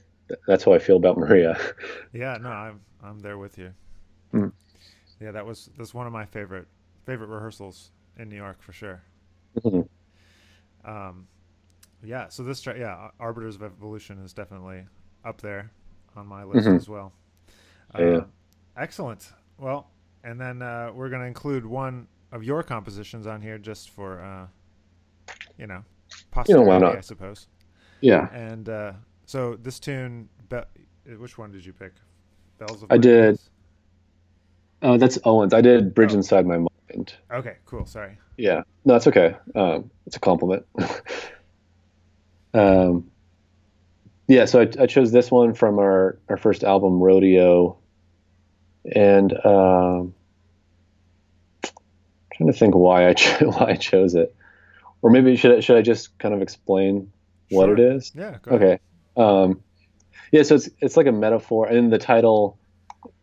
that's how I feel about Maria. yeah, no, I'm I'm there with you. Mm. Yeah, that was that's one of my favorite favorite rehearsals in New York for sure. Mm-hmm. Um, yeah, so this track, yeah, Arbiters of Evolution is definitely up there on my list mm-hmm. as well. Uh, yeah. Excellent. Well, and then uh, we're going to include one of your compositions on here just for uh, you know posterity, you know, I suppose. Yeah. And uh, So this tune, Be- which one did you pick? Bells of I did. Oh, that's Owens. I did Bridge oh. Inside My Okay, cool. Sorry. Yeah, no, it's okay. Um, it's a compliment. um, yeah, so I, I, chose this one from our, our first album, Rodeo, and um, trying to think why I cho- why I chose it, or maybe should I, should I just kind of explain sure. what it is? Yeah. okay. Um, yeah, so it's it's like a metaphor, and the title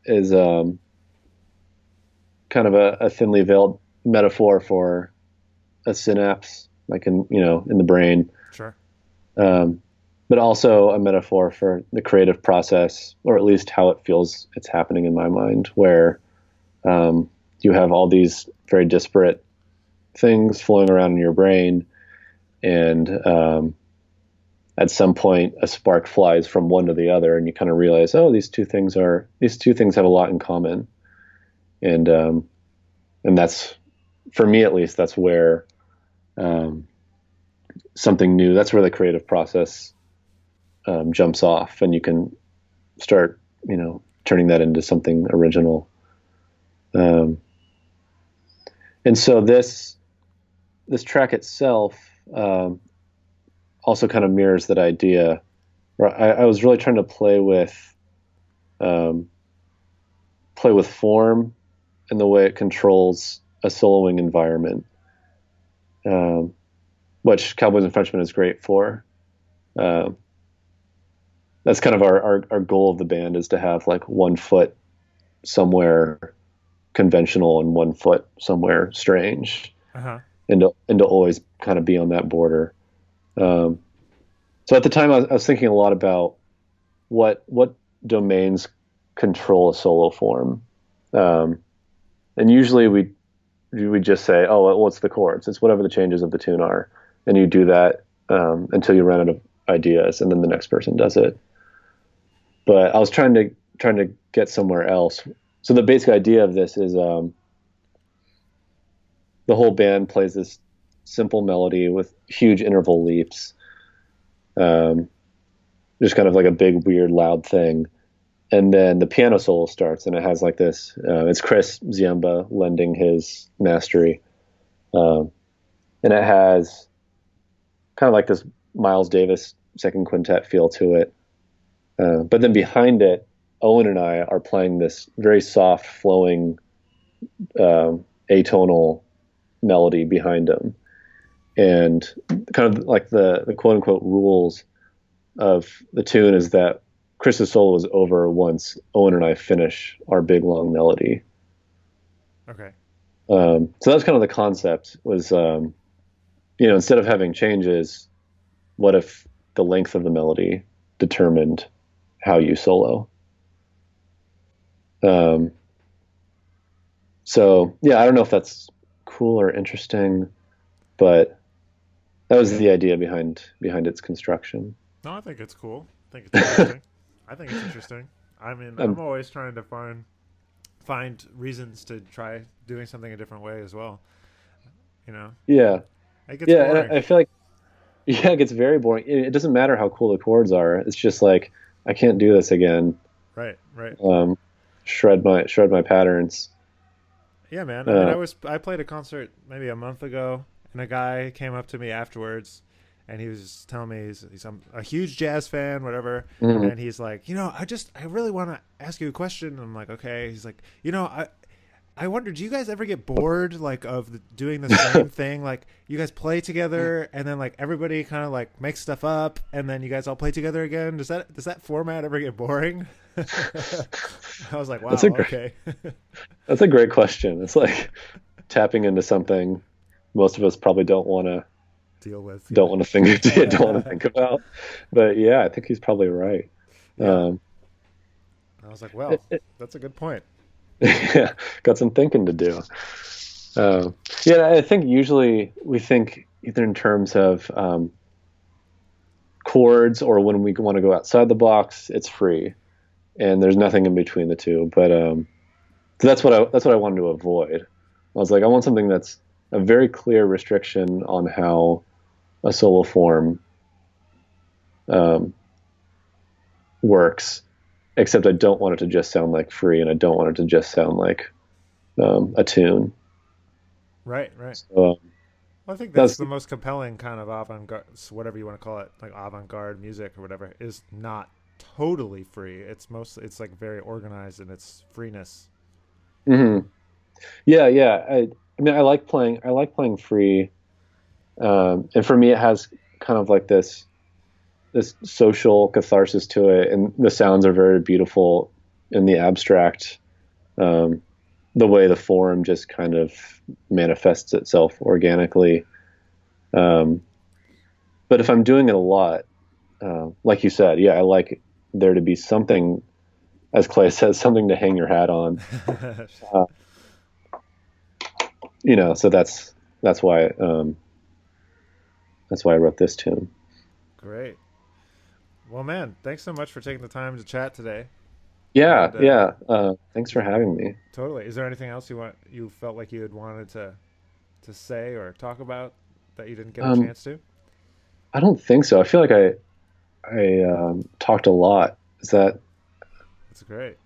is um, kind of a, a thinly veiled metaphor for a synapse, like in you know in the brain. Sure. Um, but also a metaphor for the creative process, or at least how it feels it's happening in my mind, where um, you have all these very disparate things flowing around in your brain, and um, at some point a spark flies from one to the other, and you kind of realize, oh, these two things are these two things have a lot in common, and um, and that's for me at least that's where um, something new. That's where the creative process um, jumps off, and you can start, you know, turning that into something original. Um, and so this this track itself um, also kind of mirrors that idea. I, I, was really trying to play with um, play with form and the way it controls a soloing environment, um, which Cowboys and Frenchmen is great for. Uh, that's kind of our, our, our goal of the band is to have like one foot somewhere conventional and one foot somewhere strange uh-huh. and to, and to always kind of be on that border um, so at the time I was, I was, thinking a lot about what what domains control a solo form um, and usually we we just say oh well, what's the chords it's whatever the changes of the tune are and you do that um, until you run out of ideas and then the next person does it but I was trying to trying to get somewhere else. So the basic idea of this is um, the whole band plays this simple melody with huge interval leaps. Um, just kind of like a big, weird, loud thing. And then the piano solo starts, and it has like this. Uh, it's Chris Ziemba lending his mastery, um, and it has kind of like this Miles Davis second quintet feel to it. Uh, but then behind it, Owen and I are playing this very soft, flowing, um, atonal melody behind him, and kind of like the the quote unquote rules of the tune is that Chris's solo is over once Owen and I finish our big long melody. Okay. Um, so that's kind of the concept was, um, you know, instead of having changes, what if the length of the melody determined how you solo. Um, so yeah, I don't know if that's cool or interesting, but that was the idea behind behind its construction. No, I think it's cool. I think it's interesting. I think it's interesting. I mean, I'm, I'm always trying to find find reasons to try doing something a different way as well. You know. Yeah. yeah, I, I feel like yeah, it gets very boring. It, it doesn't matter how cool the chords are. It's just like I can't do this again. Right, right. Um, shred my shred my patterns. Yeah, man. I mean, I uh, was I played a concert maybe a month ago, and a guy came up to me afterwards, and he was telling me he's, he's a huge jazz fan, whatever. Mm-hmm. And he's like, you know, I just I really want to ask you a question. And I'm like, okay. He's like, you know, I I wonder, do you guys ever get bored like of doing the same thing? Like you guys play together and then like everybody kind of like makes stuff up and then you guys all play together again. Does that does that format ever get boring? I was like, wow, that's a great, okay. that's a great question. It's like tapping into something most of us probably don't want to deal with. Don't want to think. don't want to think about. But yeah, I think he's probably right. Yeah. Um, I was like, well, it, it, that's a good point yeah, got some thinking to do. Uh, yeah, I think usually we think either in terms of um, chords or when we want to go outside the box, it's free, and there's nothing in between the two. But um, so that's what I that's what I wanted to avoid. I was like, I want something that's a very clear restriction on how a solo form um, works, except I don't want it to just sound like free, and I don't want it to just sound like um, a tune. Right, right. So, um, Well, I think that's, That's- the most compelling kind of avant-garde, whatever you want to call it, like avant-garde music or whatever, is not totally free. It's mostly, it's like very organized in its freeness. hmm Yeah, yeah. I, I mean, I like playing. I like playing free, um, and for me, it has kind of like this this social catharsis to it, and the sounds are very beautiful in the abstract. Um, the way the form just kind of manifests itself organically. Um, but if I'm doing it a lot, uh, like you said, yeah, I like there to be something, as Clay says, something to hang your hat on you know, so that's that's why um, that's why I wrote this tune. Great. Well, man, thanks so much for taking the time to chat today. Yeah, And, uh, yeah. Uh, thanks for having me. Totally. Is there anything else you want, you felt like you had wanted to, to say or talk about that you didn't get a Um, chance to? I don't think so. I feel like I I um, talked a lot. Is that It's great.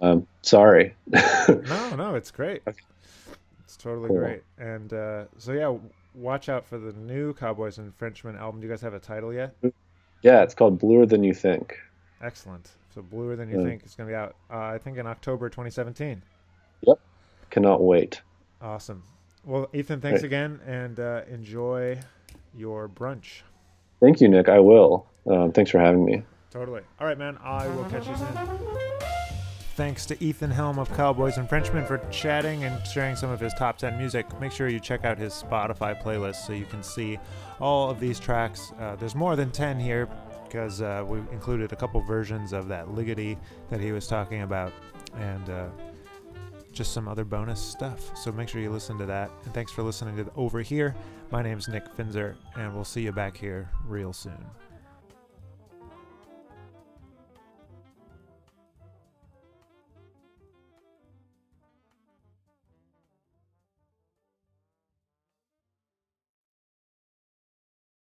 um, sorry? No, no, it's great. Okay. It's totally Cool. great. And uh, so yeah, watch out for the new Cowboys and Frenchmen album. Do you guys have a title yet? yeah, it's called Bluer Than You Think. Excellent. So bluer than you think. is going to be out. Uh, I think in October 2017. Yep. Cannot wait. Awesome. Well, Ethan, thanks Great. again, and uh, enjoy your brunch. Thank you, Nick. I will. Um, thanks for having me. Totally. All right, man. I will catch you soon. Thanks to Ethan Helm of Cowboys and Frenchmen for chatting and sharing some of his top 10 music. Make sure you check out his Spotify playlist so you can see all of these tracks. Uh, there's more than 10 here because uh, we included a couple versions of that Ligeti that he was talking about and uh, just some other bonus stuff. So make sure you listen to that. And thanks for listening to Over Here. My name's Nick Finzer, and we'll see you back here real soon.